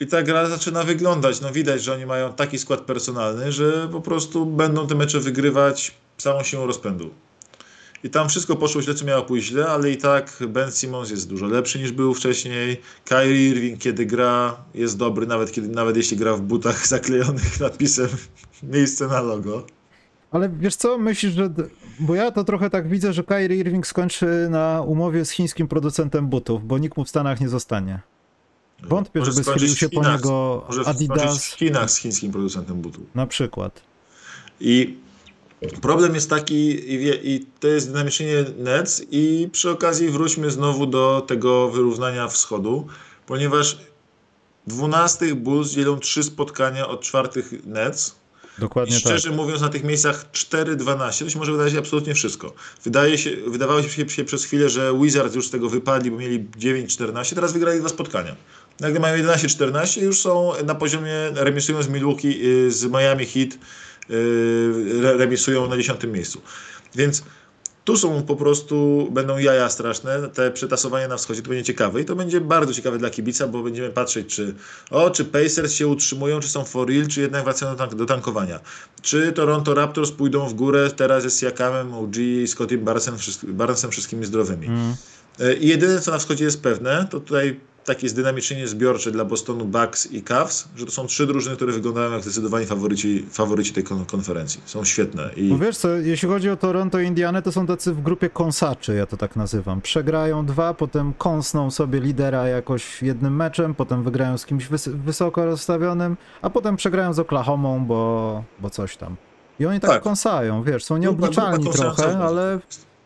I ta gra zaczyna wyglądać. No widać, że oni mają taki skład personalny, że po prostu będą te mecze wygrywać całą siłą rozpędu. I tam wszystko poszło źle, co miało pójść źle, ale i tak Ben Simmons jest dużo lepszy niż był wcześniej. Kyrie Irving, kiedy gra, jest dobry, nawet, kiedy, nawet jeśli gra w butach zaklejonych nadpisem miejsce na logo. Ale wiesz co, myślisz, że... Bo ja to trochę tak widzę, że Kyrie Irving skończy na umowie z chińskim producentem butów, bo nikt mu w Stanach nie zostanie. Wątpię, Może żeby schylił się w po Chinach, niego Może Adidas w Chinach z chińskim producentem butów. na przykład. I problem jest taki, i, wie- i to jest dynamicznie Nets, i przy okazji wróćmy znowu do tego wyrównania wschodu, ponieważ 12 Bulls dzielą trzy spotkania od czwartych Nets. I Dokładnie tak. szczerze mówiąc, na tych miejscach 4-12 to się może wydawać absolutnie wszystko. Wydaje się, wydawało się, się przez chwilę, że Wizards już z tego wypadli, bo mieli 9-14, teraz wygrali dwa spotkania. Nagle mają 11-14 i już są na poziomie, remisują z Milwaukee, y, z Miami Heat, y, re- remisują na 10 miejscu. Więc tu są po prostu, będą jaja straszne, te przetasowania na wschodzie to będzie ciekawe i to będzie bardzo ciekawe dla kibica, bo będziemy patrzeć, czy o, czy Pacers się utrzymują, czy są for real, czy jednak wracają do, tank, do tankowania. Czy Toronto Raptors pójdą w górę teraz jest Siakamem, OG, Scottim Barnesem, wszyscy- Barnesem wszystkimi zdrowymi. Mm. E, I jedyne, co na wschodzie jest pewne, to tutaj takie zdynamicznienie zbiorcze dla Bostonu Bucks i Cavs, że to są trzy drużyny, które wyglądają jak zdecydowani faworyci, faworyci tej kon- konferencji. Są świetne. I Bo wiesz co, jeśli chodzi o Toronto i Indianę, to są tacy w grupie kąsaczy, ja to tak nazywam. Przegrają dwa, potem kąsną sobie lidera jakoś jednym meczem, potem wygrają z kimś wys wysoko rozstawionym, a potem przegrają z Oklahomą, bo, bo coś tam. I oni tak, Tak. kąsają, wiesz, są Grupa- nieobliczalni grupa trochę, ale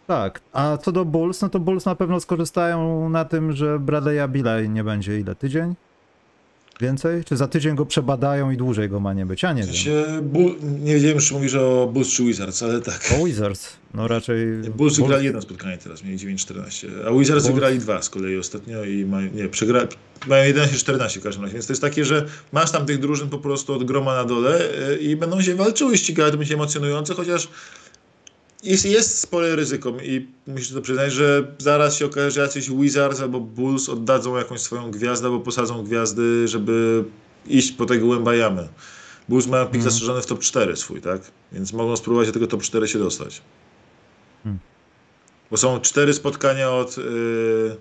tak. A co do Bulls, no to Bulls na pewno skorzystają na tym, że Bradley'a Billa nie będzie ile? Tydzień? Więcej? Czy za tydzień go przebadają i dłużej go ma nie być? Ja nie w wiem. sensie, Bull, nie wiedziałem, czy mówisz o Bulls czy Wizards, ale tak. O Wizards, no raczej... Bulls wygrali jedno spotkanie teraz, mieli 9-14, a Wizards Bulls- wygrali dwa z kolei ostatnio i mają, nie, przegra, mają 11-14 w każdym razie, więc to jest takie, że masz tam tych drużyn po prostu od groma na dole y, i będą się walczyły, ścigały, to będzie emocjonujące, chociaż jest, jest spore ryzyko i musisz to przyznać, że zaraz się okaże, że jacyś Wizards albo Bulls oddadzą jakąś swoją gwiazdę albo posadzą gwiazdy, żeby iść po tego Łębajamy. Bulls mają pik Mhm. zastrzeżony w top 4 swój, tak? Więc mogą spróbować do tego top 4 się dostać. Hmm. Bo są cztery spotkania od. Yy,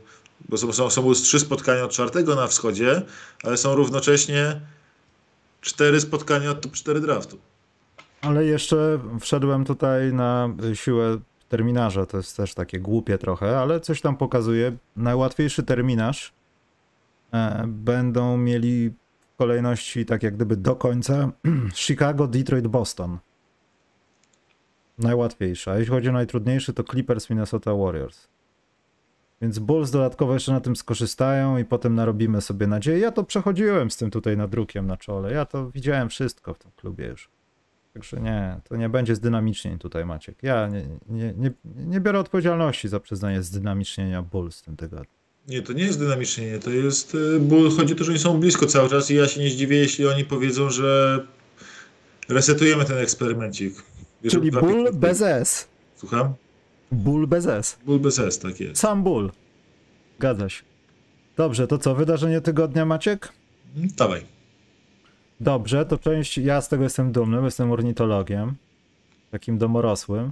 bo są, są, są trzy spotkania od czwartego na wschodzie, ale są równocześnie cztery spotkania od top 4 draftu. Ale jeszcze wszedłem tutaj na siłę terminarza, to jest też takie głupie trochę, ale coś tam pokazuje. Najłatwiejszy terminarz e, będą mieli w kolejności tak jak gdyby do końca Chicago, Detroit, Boston. Najłatwiejsza. A jeśli chodzi o najtrudniejszy, to Clippers, Minnesota Warriors. Więc Bulls dodatkowo jeszcze na tym skorzystają i potem narobimy sobie nadzieję. Ja to przechodziłem z tym tutaj nadrukiem na czole. Ja to widziałem wszystko w tym klubie już. Także nie, to nie będzie zdynamicznień tutaj, Maciek. Ja nie, nie, nie, nie biorę odpowiedzialności za przyznanie zdynamicznienia Bulls w tym tygodniu. Nie, to nie jest dynamicznie, to jest. y, Bo chodzi o to, że oni są blisko cały czas i ja się nie zdziwię, jeśli oni powiedzą, że resetujemy ten eksperymencik. Wiesz, Czyli ból bez S. Słucham? Ból bez S. Ból bez S, tak jest. Sam ból. Zgadza się. Dobrze, to co, wydarzenie tygodnia Maciek? Mm, Dawaj. Dobrze, to część, ja z tego jestem dumny, jestem ornitologiem, takim domorosłym,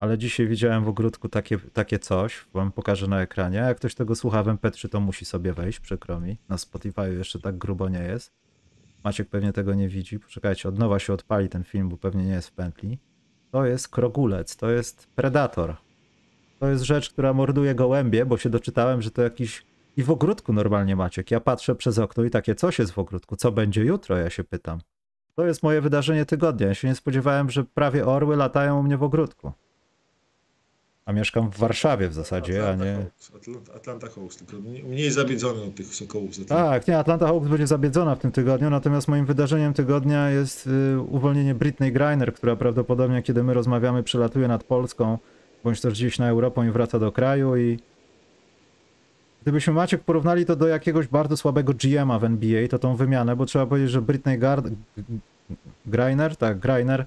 ale dzisiaj widziałem w ogródku takie, takie coś, wam pokażę na ekranie. Jak ktoś tego słucha w MP3, to musi sobie wejść, przykro mi. Na Spotify jeszcze tak grubo nie jest. Maciek pewnie tego nie widzi. Poczekajcie, od nowa się odpali ten film, bo pewnie nie jest w pętli. To jest krogulec, to jest predator. To jest rzecz, która morduje gołębie, bo się doczytałem, że to jakiś... I w ogródku normalnie Maciek. Ja patrzę przez okno i takie, coś jest w ogródku? Co będzie jutro? Ja się pytam. To jest moje wydarzenie tygodnia. Ja się nie spodziewałem, że prawie orły latają u mnie w ogródku. A mieszkam w Warszawie w zasadzie, a Atlanta nie... Hawks, Atlanta, Atlanta Hawks, tylko mniej- zabiedzony od tych sokołów. Tak, nie, Atlanta Hawks będzie zabiedzona w tym tygodniu, natomiast moim wydarzeniem tygodnia jest y, uwolnienie Britney Griner, która prawdopodobnie, kiedy my rozmawiamy, przelatuje nad Polską, bądź też gdzieś na Europę i wraca do kraju i gdybyśmy Maciek porównali to do jakiegoś bardzo słabego GM-a w NBA, to tą wymianę, bo trzeba powiedzieć, że Britney Gard... Griner, tak, Griner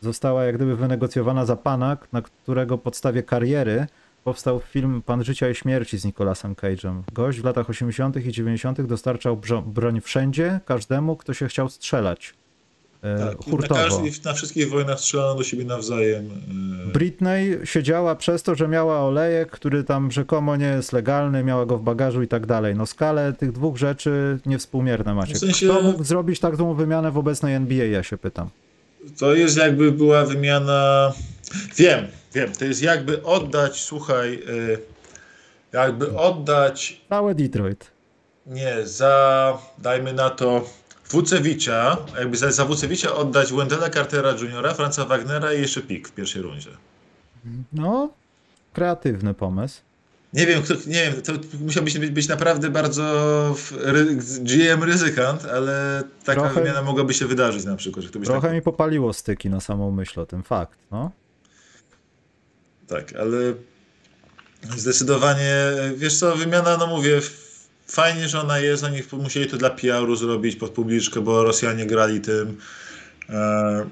została jak gdyby wynegocjowana za pana, na którego podstawie kariery powstał film Pan Życia i Śmierci z Nicolasem Cage'em. Gość w latach 80. i 90. dostarczał broń wszędzie, każdemu, kto się chciał strzelać. E, Tak, i na, hurtowo. każdej, na wszystkich wojnach strzelano do siebie nawzajem. e, Britney siedziała przez to, że miała olejek, który tam rzekomo nie jest legalny, miała go w bagażu i tak dalej. No skalę tych dwóch rzeczy niewspółmierne macie. W sensie- Kto mógł zrobić taką wymianę w obecnej NBA, ja się pytam. To jest jakby była wymiana. Wiem, wiem. To jest jakby oddać, słuchaj, y, jakby oddać, Całe Detroit. nie, za, dajmy na to, Wucewicza, jakby za, za Wucewicza oddać Wendella Cartera Jr., Franza Wagnera i jeszcze pik w pierwszej rundzie. No, kreatywny pomysł. Nie wiem, kto, nie wiem, to musiał być, być naprawdę bardzo ry, GM ryzykant, ale taka Trochę- wymiana mogłaby się wydarzyć na przykład. Trochę tak, mi popaliło styki na samą myśl o tym, fakt, no. tak, ale zdecydowanie, wiesz co, wymiana, no mówię, fajnie, że ona jest, oni musieli to dla PR-u zrobić pod publiczkę, bo Rosjanie grali tym. E,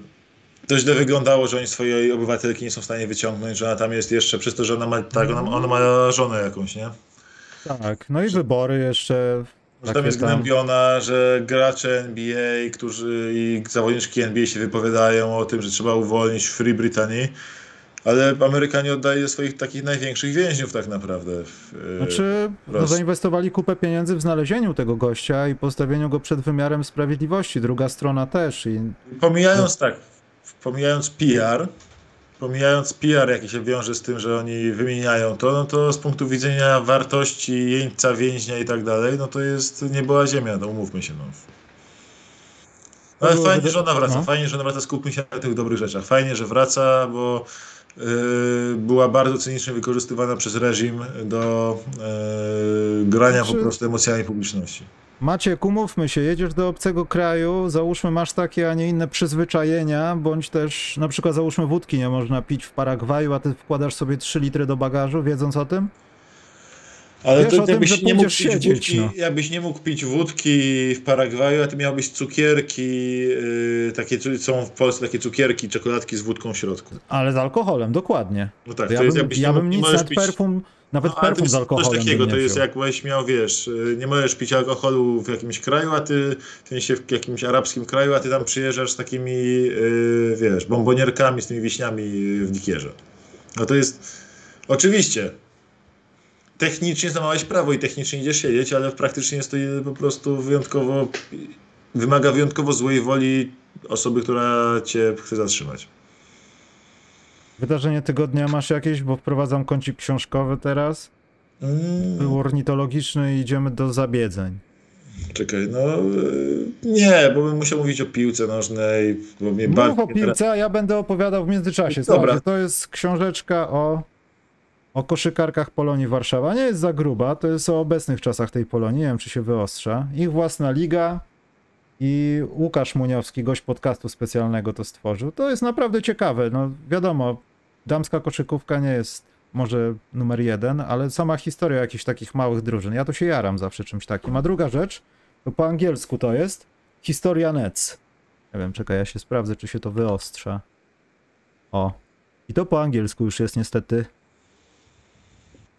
to źle wyglądało, że oni swojej obywatelki nie są w stanie wyciągnąć, że ona tam jest jeszcze, przez to, że ona ma, tak, ona, ona ma żonę jakąś, nie? Tak, no i wybory jeszcze. Że tam jest gnębiona, że gracze NBA, którzy i zawodniczki NBA się wypowiadają o tym, że trzeba uwolnić Free Britanii, ale Amerykanie oddają swoich takich największych więźniów tak naprawdę. W, e, Znaczy, no, zainwestowali kupę pieniędzy w znalezieniu tego gościa i postawieniu go przed wymiarem sprawiedliwości. Druga strona też. I Pomijając tak, pomijając PR, pomijając PR, jaki się wiąże z tym, że oni wymieniają to, no to z punktu widzenia wartości jeńca, więźnia i tak dalej, no to jest nie była ziemia, no umówmy się. No. Ale fajnie, że ona wraca, no. fajnie, że ona wraca, skupmy się na tych dobrych rzeczach. Fajnie, że wraca, bo była bardzo cynicznie wykorzystywana przez reżim do yy, grania Znaczy- po prostu emocjami publiczności. Maciek, umówmy się, jedziesz do obcego kraju, załóżmy masz takie, a nie inne przyzwyczajenia, bądź też na przykład załóżmy wódki nie można pić w Paragwaju, a ty wkładasz sobie 3 litry do bagażu, wiedząc o tym? Ale Wiesz to tym, jakbyś nie mógł siedzieć, wódki, no. jakbyś nie mógł pić wódki w Paragwaju, a ty miałbyś cukierki, yy, takie są w Polsce takie cukierki, czekoladki z wódką w środku. Ale z alkoholem, dokładnie. No tak, To ja to jest bym, jakbyś ja bym nic, nawet pić... perfum, nawet No, perfum z alkoholem Coś takiego, to jest jakbyś miał, wiesz, yy, nie możesz pić alkoholu w jakimś kraju, a ty w sensie w jakimś arabskim kraju, a ty tam przyjeżdżasz z takimi, yy, wiesz, bombonierkami, z tymi wiśniami w likierze. No to jest, oczywiście, technicznie złamałeś prawo i technicznie idziesz siedzieć, ale praktycznie jest to po prostu wyjątkowo, wymaga wyjątkowo złej woli osoby, która cię chce zatrzymać. Wydarzenie tygodnia masz jakieś, bo wprowadzam kącik książkowy teraz. Mm. Był ornitologiczny i idziemy do zabiedzeń. Czekaj, no y, nie, bo bym musiał mówić o piłce nożnej, bo mnie Mów o piłce, a ja będę opowiadał w międzyczasie. Dobra. Słuchajcie, to jest książeczka o, o koszykarkach Polonii Warszawa. Nie jest za gruba, to jest o obecnych czasach tej Polonii, nie wiem czy się wyostrza. Ich własna liga i Łukasz Muniowski, gość podcastu specjalnego to stworzył. To jest naprawdę ciekawe. No wiadomo, damska koszykówka nie jest może numer jeden, ale sama historia jakichś takich małych drużyn. Ja to się jaram zawsze czymś takim. A druga rzecz, to po angielsku to jest Historia Nets. Nie wiem, czekaj, ja się sprawdzę, czy się to wyostrza. O. I to po angielsku już jest niestety.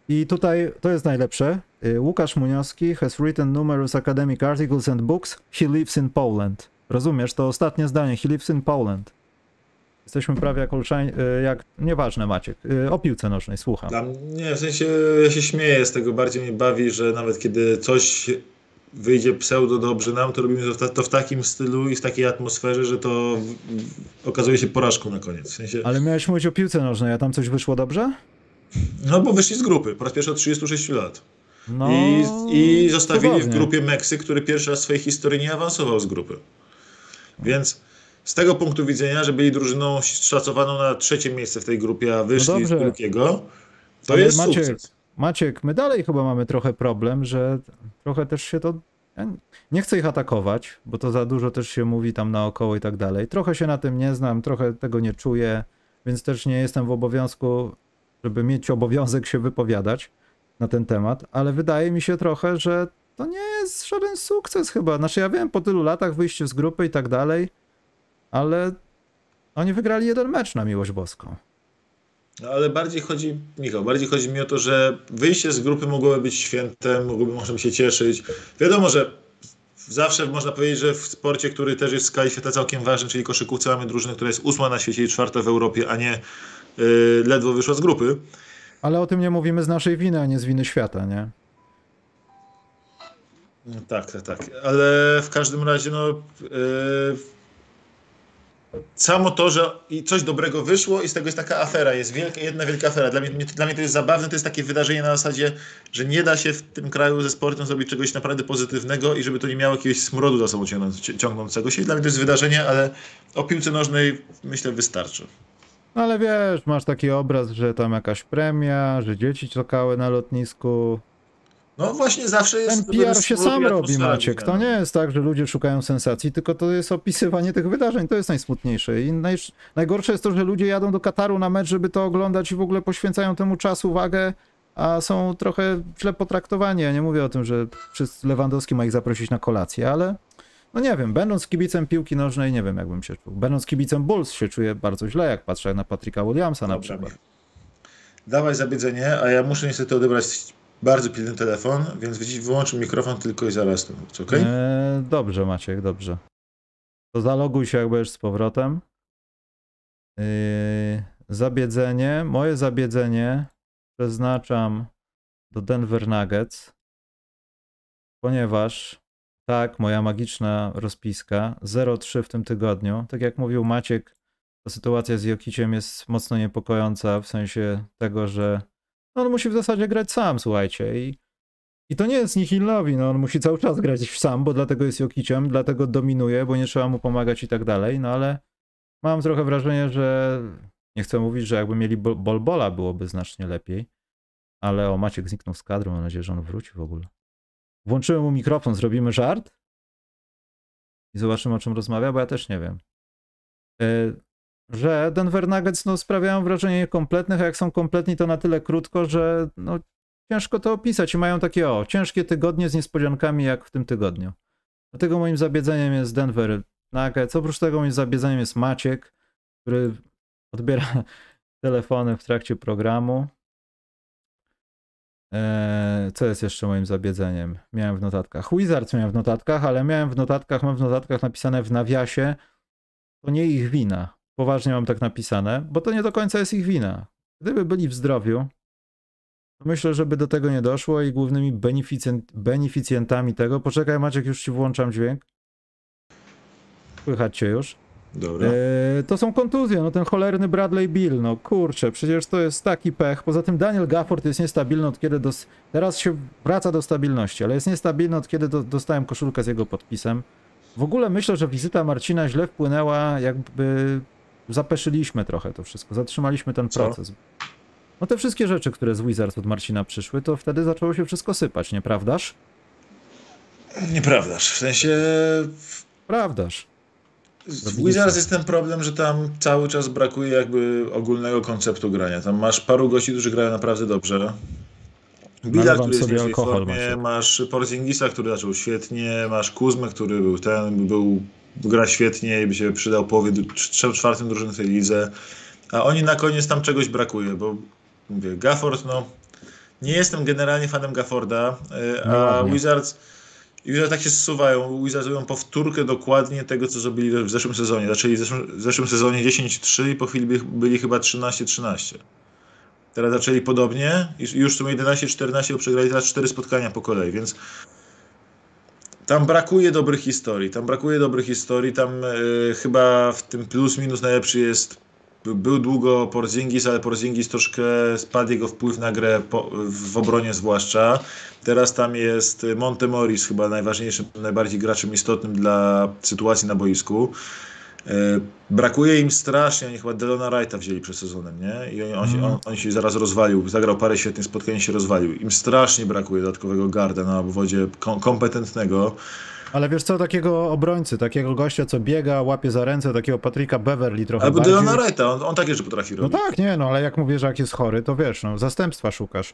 I tutaj to jest najlepsze. y, Łukasz Muniowski has written numerous academic articles and books. He lives in Poland. Rozumiesz, to ostatnie zdanie. He lives in Poland. Jesteśmy prawie jak Olszań, y, jak, nieważne Maciek, y, o piłce nożnej, słucham. Mnie, w sensie ja się śmieję z tego, bardziej mnie bawi, że nawet kiedy coś wyjdzie pseudo dobrze nam, to robimy to w, to w takim stylu i w takiej atmosferze, że to okazuje się porażką na koniec. W sensie, Ale miałeś mówić o piłce nożnej, a tam coś wyszło dobrze? No bo wyszli z grupy po raz pierwszy od 36 lat. No, I, I zostawili w grupie Meksyk, który pierwszy raz w swojej historii nie awansował z grupy. Więc z tego punktu widzenia, że byli drużyną szacowaną na trzecie miejsce w tej grupie, a wyszli z No dobrze. drugiego, to Ale jest Maciek, sukces. Maciek, my dalej chyba mamy trochę problem, że trochę też się to. Nie chcę ich atakować, bo to za dużo też się mówi tam naokoło i tak dalej. Trochę się na tym nie znam, trochę tego nie czuję, więc też nie jestem w obowiązku, żeby mieć obowiązek się wypowiadać na ten temat, ale wydaje mi się trochę, że to nie jest żaden sukces chyba. Znaczy ja wiem, po tylu latach wyjście z grupy i tak dalej, ale oni wygrali jeden mecz na miłość boską. No, ale bardziej chodzi, Michał, bardziej chodzi mi o to, że wyjście z grupy mogłoby być świętem, mogłoby, możemy się cieszyć. Wiadomo, że zawsze można powiedzieć, że w sporcie, który też jest w skali świata całkiem ważny, czyli koszykówce, mamy drużynę, która jest ósma na świecie i czwarta w Europie, a nie ledwo wyszła z grupy. Ale o tym nie mówimy z naszej winy, a nie z winy świata, nie? Tak, tak, tak. Ale w każdym razie, no. Yy, samo to, że coś dobrego wyszło i z tego jest taka afera, jest wielka, jedna wielka afera. Dla mnie, dla mnie to jest zabawne, to jest takie wydarzenie na zasadzie, że nie da się w tym kraju ze sportem zrobić czegoś naprawdę pozytywnego i żeby to nie miało jakiegoś smrodu za sobą ciągnąc- ci- ciągnącego się. Dla mnie to jest wydarzenie, ale o piłce nożnej myślę wystarczy. No ale wiesz, masz taki obraz, że tam jakaś premia, że dzieci czekały na lotnisku. No właśnie zawsze jest... Ten PR się sam robi, Maciek. To nie jest tak, że ludzie szukają sensacji, tylko to jest opisywanie tych wydarzeń. To jest najsmutniejsze. I naj... najgorsze jest to, że ludzie jadą do Kataru na mecz, żeby to oglądać i w ogóle poświęcają temu czas, uwagę, a są trochę źle potraktowani. Ja nie mówię o tym, że Lewandowski ma ich zaprosić na kolację, ale no nie wiem, będąc kibicem piłki nożnej, nie wiem jakbym się czuł. Będąc kibicem Bulls się czuję bardzo źle, jak patrzę na Patryka Williamsa na przykład. Dawaj zabiedzenie, a ja muszę niestety odebrać bardzo pilny telefon, więc wy- wyłączę mikrofon tylko i zaraz to wrócę, okej? Eee, dobrze, Maciek, dobrze. To zaloguj się, jak będziesz z powrotem. Yy, zabiedzenie. Moje zabiedzenie przeznaczam do Denver Nuggets, ponieważ tak, moja magiczna rozpiska 0-3 w tym tygodniu. Tak jak mówił Maciek, ta sytuacja z Jokiciem jest mocno niepokojąca w sensie tego, że no on musi w zasadzie grać sam, słuchajcie. I i to nie jest Nihilnowi, no on musi cały czas grać sam, bo dlatego jest Jokiciem, dlatego dominuje, bo nie trzeba mu pomagać i tak dalej, no ale mam trochę wrażenie, że nie chcę mówić, że jakby mieli bol- Bolbola byłoby znacznie lepiej, ale o Maciek zniknął z kadru, mam nadzieję, że on wróci w ogóle. Włączyłem mu mikrofon, zrobimy żart i zobaczymy o czym rozmawia, bo ja też nie wiem. E, Że Denver Nuggets no, sprawiają wrażenie niekompletnych, a jak są kompletni to na tyle krótko, że no, ciężko to opisać i mają takie o, ciężkie tygodnie z niespodziankami jak w tym tygodniu. Dlatego moim zabiedzeniem jest Denver Nuggets. Oprócz tego moim zabiedzeniem jest Maciek, który odbiera telefony w trakcie programu. Eee, co jest jeszcze moim zabiedzeniem? Miałem w notatkach. Wizards miałem w notatkach, ale miałem w notatkach, mam w notatkach napisane w nawiasie, to nie ich wina. Poważnie mam tak napisane, bo to nie do końca jest ich wina. Gdyby byli w zdrowiu, Myślę, żeby do tego nie doszło i głównymi beneficjent, beneficjentami tego. Poczekaj, Maciek, już ci włączam dźwięk. Słychać cię już. Dobra. E, to są kontuzje, no ten cholerny Bradley Bill, no kurczę, przecież to jest taki pech. Poza tym Daniel Gafford jest niestabilny od kiedy dos... teraz się wraca do stabilności, ale jest niestabilny od kiedy do... dostałem koszulkę z jego podpisem. W ogóle myślę, że wizyta Marcina źle wpłynęła, jakby zapeszyliśmy trochę to wszystko, zatrzymaliśmy ten Co? proces. No te wszystkie rzeczy, które z Wizards od Marcina przyszły, to wtedy zaczęło się wszystko sypać, nieprawdaż? Nieprawdaż. W sensie Prawdaż. W Wizards jest ten problem, że tam cały czas brakuje jakby ogólnego konceptu grania. Tam masz paru gości, którzy grają naprawdę dobrze. Nalewam który jest w formie, Maciek. masz Porzingisa, który zaczął świetnie, masz Kuzmę, który był ten, był, gra świetnie i by się przydał połowie, czwartym drużyny tej lidze. A oni na koniec tam czegoś brakuje, bo mówię, Gafford, no nie jestem generalnie fanem Gafforda, y, No a Wizards, Wizards tak się zsuwają. Robią powtórkę dokładnie tego, co zrobili w zeszłym sezonie. Zaczęli w zeszłym, w zeszłym sezonie 10-3 i po chwili by, byli chyba 13-13. Teraz zaczęli podobnie i już są 11-14, bo przegrali teraz 4 spotkania po kolei, więc tam brakuje dobrych historii. Tam brakuje dobrych historii. Tam y, chyba w tym plus minus najlepszy jest. By- Był długo Porzingis, ale Porzingis troszkę spadł jego wpływ na grę po, w obronie zwłaszcza. Teraz tam jest Montemoris, chyba najważniejszym, najbardziej graczem istotnym dla sytuacji na boisku. Y, Brakuje im strasznie, oni chyba Delona Wrighta wzięli przed sezonem, nie? I on, on, się, on, on się zaraz rozwalił, zagrał parę świetnych spotkań i się rozwalił. Im strasznie brakuje dodatkowego garda na obwodzie kom- kompetentnego. Ale wiesz co, takiego obrońcy, takiego gościa, co biega, łapie za ręce, takiego Patryka Beverly trochę Albo bardziej. Delona Wrighta, on, on takie rzeczy potrafi No robić. tak, nie, no ale jak mówię, że jak jest chory, to wiesz, no, zastępstwa szukasz.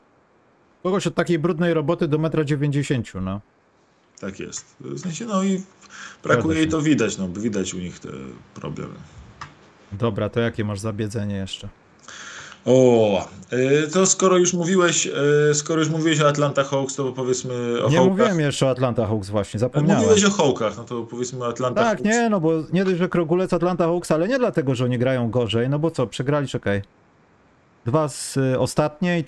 Kogoś od takiej brudnej roboty do metra 90, no. Tak jest. W sensie, no i brakuje i to widać, no, widać u nich te problemy. Dobra, to jakie masz zabiedzenie jeszcze? O, y, to skoro już mówiłeś, y, skoro już mówiłeś o Atlanta Hawks, to powiedzmy o Nie Hawkach. mówiłem jeszcze o Atlanta Hawks właśnie, zapomniałem. Mówiłeś o Hawkach, no to powiedzmy o Atlanta Tak, Hawks. nie, no bo nie dość, że Krogulec Atlanta Hawks, ale nie dlatego, że oni grają gorzej, no bo co, przegrali, czekaj. Dwa z y, ostatniej,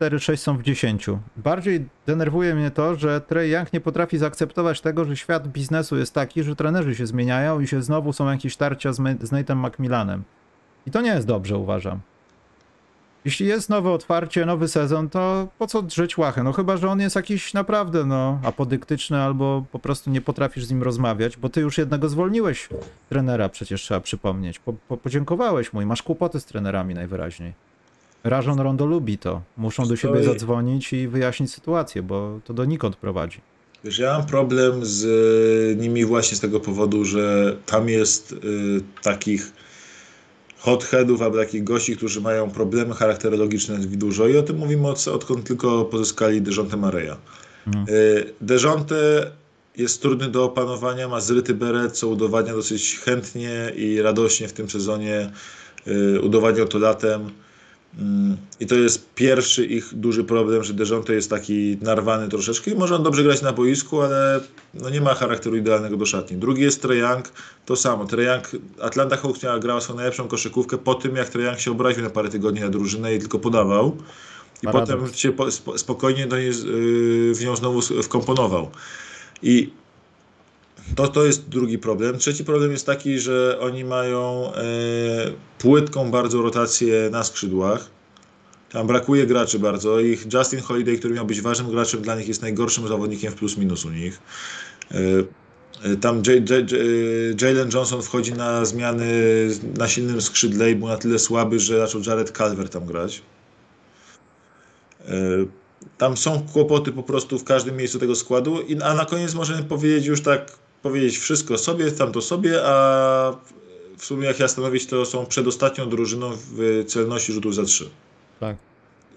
4-6 są w 10. Bardziej denerwuje mnie to, że Trey Young nie potrafi zaakceptować tego, że świat biznesu jest taki, że trenerzy się zmieniają i się znowu są jakieś tarcia z, z Nate'em McMillanem. I to nie jest dobrze, uważam. Jeśli jest nowe otwarcie, nowy sezon, to po co drzeć łachę? No chyba, że on jest jakiś naprawdę, no, apodyktyczny albo po prostu nie potrafisz z nim rozmawiać, bo ty już jednego zwolniłeś trenera, przecież trzeba przypomnieć. Po, po, podziękowałeś mu i masz kłopoty z trenerami najwyraźniej. Rajon Rondo lubi to. Muszą do siebie zadzwonić i wyjaśnić sytuację, bo to donikąd prowadzi. Wiesz, ja mam problem z y, nimi właśnie z tego powodu, że tam jest y, takich hotheadów albo takich gości, którzy mają problemy charakterologiczne dużo i o tym mówimy od, odkąd tylko pozyskali Dejonte Mareya. Dejonte jest trudny do opanowania, ma zryty beret, co udowadnia dosyć chętnie i radośnie w tym sezonie. Y, Udowadniał to latem. Mm, I to jest pierwszy ich duży problem, że Dejonte jest taki narwany troszeczkę i może on dobrze grać na boisku, ale no nie ma charakteru idealnego do szatni. Drugi jest Trae Young, to samo. Trae Young, Atlanta Hawks miała grała swoją najlepszą koszykówkę po tym, jak Trae Young się obraził na parę tygodni na drużynę i tylko podawał. I Paradoks. potem się po, spo, spokojnie do niej, yy, w nią znowu wkomponował. I to, to jest drugi problem. Trzeci problem jest taki, że oni mają e, płytką bardzo rotację na skrzydłach. Tam brakuje graczy bardzo. Ich Justin Holiday, który miał być ważnym graczem dla nich, jest najgorszym zawodnikiem w plus minus u nich. E, e, tam J- J- J- Jalen Johnson wchodzi na zmiany na silnym skrzydle i był na tyle słaby, że zaczął Jared Calver tam grać. E, Tam są kłopoty po prostu w każdym miejscu tego składu, i, a na koniec możemy powiedzieć już tak, powiedzieć wszystko sobie, tamto sobie, a w sumie jak ja stanowić, to są przedostatnią drużyną w celności rzutów za trzy. Tak.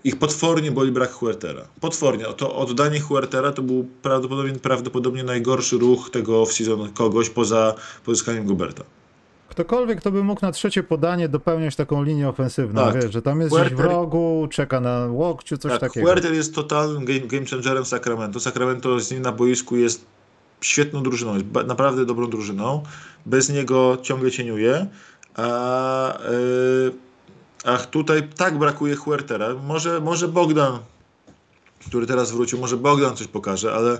Ich potwornie boli brak Huertera. Potwornie. To oddanie Huertera to był prawdopodobnie, prawdopodobnie najgorszy ruch tego off-season kogoś poza pozyskaniem Guberta. Ktokolwiek, kto by mógł na trzecie podanie dopełniać taką linię ofensywną, Tak. wiesz, że tam jest gdzieś w Huerter- rogu, czeka na łokciu, coś tak, takiego. Huerter jest totalnym game, game changerem Sacramento. Sacramento z nim na boisku jest świetną drużyną, jest naprawdę dobrą drużyną. Bez niego ciągle cieniuje. A, yy, ach, tutaj tak brakuje Huertera. Może, może Bogdan, który teraz wrócił, może Bogdan coś pokaże, ale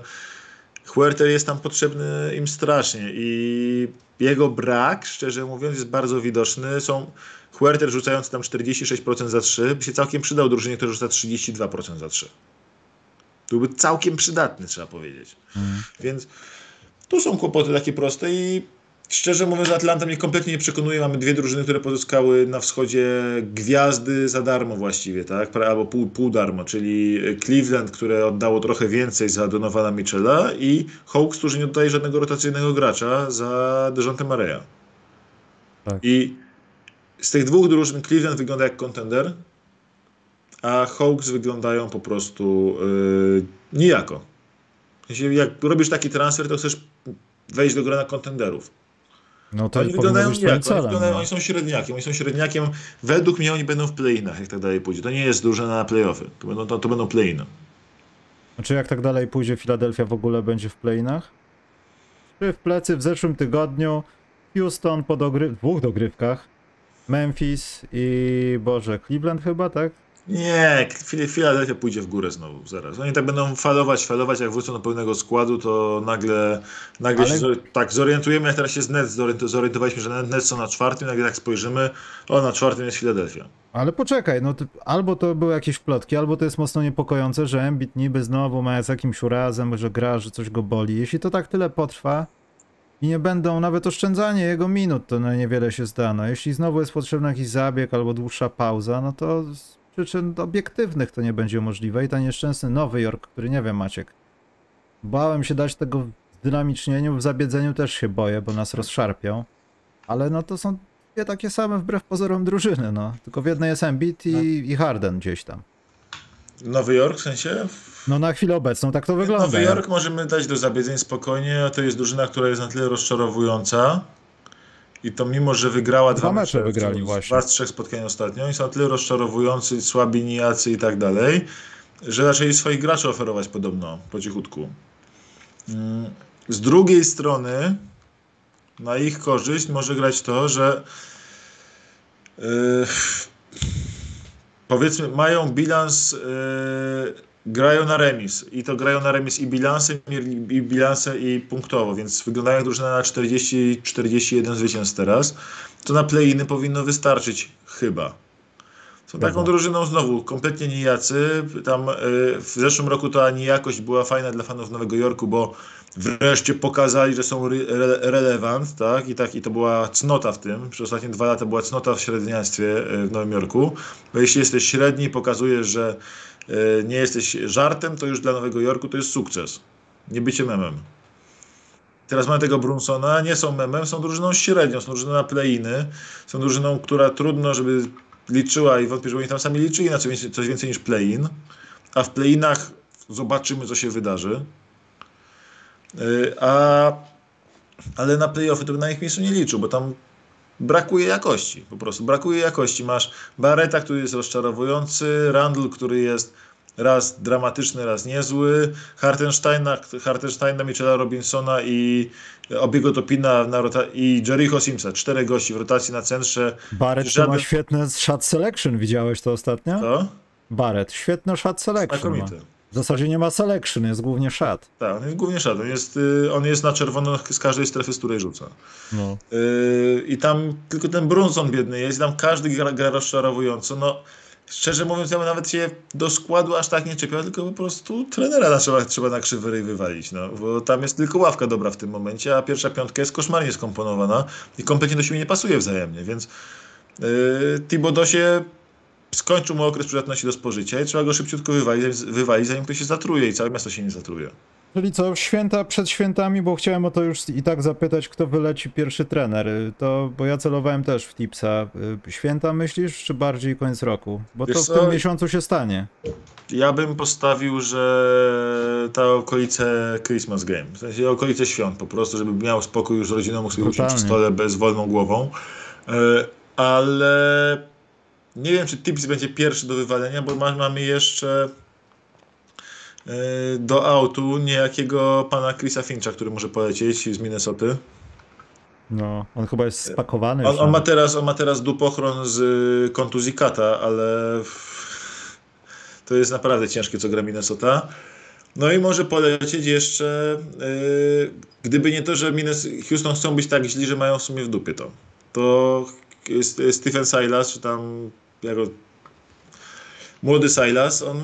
Huerter jest tam potrzebny im strasznie i jego brak, szczerze mówiąc, jest bardzo widoczny. Są Huerter rzucający tam 46% za 3 by się całkiem przydał drużynie, która rzuca 32% za 3. Byłby całkiem przydatny, trzeba powiedzieć. Mhm. Więc tu są kłopoty takie proste i szczerze mówiąc, Atlanta mnie kompletnie nie przekonuje. Mamy dwie drużyny, które pozyskały na wschodzie gwiazdy za darmo właściwie, tak? Albo pół, pół darmo, czyli Cleveland, które oddało trochę więcej za Donowana Mitchella i Hawks, którzy nie oddaje żadnego rotacyjnego gracza za Dejounte Mareya. Tak. I z tych dwóch drużyn Cleveland wygląda jak kontender, a Hawks wyglądają po prostu yy, nijako. Sensie, jak robisz taki transfer, to chcesz wejść do grona kontenderów. No to Oni powinno wyglądają jak? Oni, wyglądają, no. oni są średniakiem. Oni są średniakiem. Według mnie oni będą w play-inach, jak tak dalej pójdzie. To nie jest drużyna na play-offy. To będą, to, to będą play-iny. Znaczy jak tak dalej pójdzie, Filadelfia w ogóle będzie w playinach? Czy w plecy w zeszłym tygodniu Houston po dogry... dwóch dogrywkach, Memphis i Boże, Cleveland chyba, tak? Nie, Fil- Philadelphia pójdzie w górę znowu, zaraz. Oni tak będą falować, falować, jak wrócą do pełnego składu, to nagle, nagle Ale- się tak zorientujemy, jak teraz się z Nets zorientowaliśmy, że Net- Nets są na czwartym, nagle tak spojrzymy, o, na czwartym jest Philadelphia. Ale poczekaj, no to, albo to były jakieś plotki, albo to jest mocno niepokojące, że Embiid niby znowu ma z jakimś urazem, że gra, że coś go boli. Jeśli to tak tyle potrwa i nie będą nawet oszczędzanie jego minut, to na niewiele się zda. No, jeśli znowu jest potrzebny jakiś zabieg albo dłuższa pauza, no to przyczyn obiektywnych to nie będzie możliwe i ten nieszczęsny Nowy Jork, który nie wiem Maciek, bałem się dać tego w dynamicznieniu, w zabiedzeniu też się boję, bo nas rozszarpią, ale no to są dwie takie same wbrew pozorom drużyny, no. Tylko w jednej jest Embiid i, i Harden gdzieś tam. Nowy Jork w sensie? No na chwilę obecną tak to wygląda. Nowy Jork możemy dać do zabiedzeń spokojnie, a to jest drużyna, która jest na tyle rozczarowująca. I to mimo, że wygrała Dwa dwa, mecze wygrali z- właśnie. Dwa z trzech spotkań ostatnio i są na tyle rozczarowujący, słabi, nijacy i tak dalej, że zaczęli swoich graczy oferować podobno, po cichutku. Mm, Z drugiej strony na ich korzyść może grać to, że yy, powiedzmy mają bilans, yy, grają na remis i to grają na remis i bilansem, i, bilansem i punktowo, więc wyglądają jak drużyna na 40-41 zwycięstw teraz, to na play-iny powinno wystarczyć chyba. Są taką Dobra. drużyną znowu, kompletnie nijacy. Tam y, w zeszłym roku ta nijakość była fajna dla fanów Nowego Jorku, bo wreszcie pokazali, że są re, re, relevant, tak? I tak, i to była cnota w tym. Przez ostatnie dwa lata była cnota w średniactwie y, w Nowym Jorku. Bo jeśli jesteś średni pokazujesz, że nie jesteś żartem, to już dla Nowego Jorku to jest sukces. Nie bycie memem. Teraz mamy tego Brunsona, nie są memem, są drużyną średnią, są drużyną na play-iny, są drużyną, która trudno, żeby liczyła i wątpię, że oni tam sami liczyli na coś więcej, coś więcej niż play-in, a w play-inach zobaczymy, co się wydarzy. Yy, A, ale na play-offy to by na ich miejscu nie liczył, bo tam brakuje jakości, po prostu brakuje jakości. Masz Barreta, który jest rozczarowujący, Randall, który jest raz dramatyczny, raz niezły, Hartensteina, Hartensteina Michela Robinsona i Obiego Topina na rota- i Jericho Simsa, czterech gości w rotacji na centrze. Barrett Żaden- ma świetne shot selection, widziałeś to ostatnio? To? Barrett, świetny shot selection ma. W zasadzie nie ma selection, jest głównie shot. Tak, on jest głównie szedł. On jest, y, on jest na czerwono z każdej strefy, z której rzuca. No. Yy, I tam tylko ten Brunson biedny jest, tam każdy gra, gra rozczarowująco. No, szczerze mówiąc, ja bym nawet się do składu aż tak nie czepiał, tylko po prostu trenera trzeba, trzeba na krzywy ryj wywalić, no, bo tam jest tylko ławka dobra w tym momencie, a pierwsza piątka jest koszmarnie skomponowana i kompletnie do siebie nie pasuje wzajemnie, więc yy, Thibodeau skończył mu okres przydatności do spożycia i trzeba go szybciutko wywalić, wywalić, zanim ktoś się zatruje i całe miasto się nie zatruje. Czyli co, święta przed świętami, bo chciałem o to już i tak zapytać, kto wyleci pierwszy trener. To, bo ja celowałem też w tipsa. Święta myślisz, czy bardziej koniec roku? Bo Wiesz to w co? tym miesiącu się stanie. Ja bym postawił, że ta okolice Christmas Game, w sensie okolice świąt po prostu, żeby miał spokój już z rodziną, mógł sobie usiąść przy stole bez wolną głową. E, Ale nie wiem, czy Tips będzie pierwszy do wywalenia, bo ma- mamy jeszcze e, do autu niejakiego pana Chrisa Fincha, który może polecieć z Minnesoty. No, on chyba jest spakowany. On, on, ma nawet. teraz, on ma teraz dupochron z kontuzji kata, ale to jest naprawdę ciężkie, co gra Minnesota. No i może polecieć jeszcze, y, gdyby nie to, że Minnes Houston chcą być tak źli, że mają w sumie w dupie to. To Stephen Silas, czy tam jako młody Silas, on y,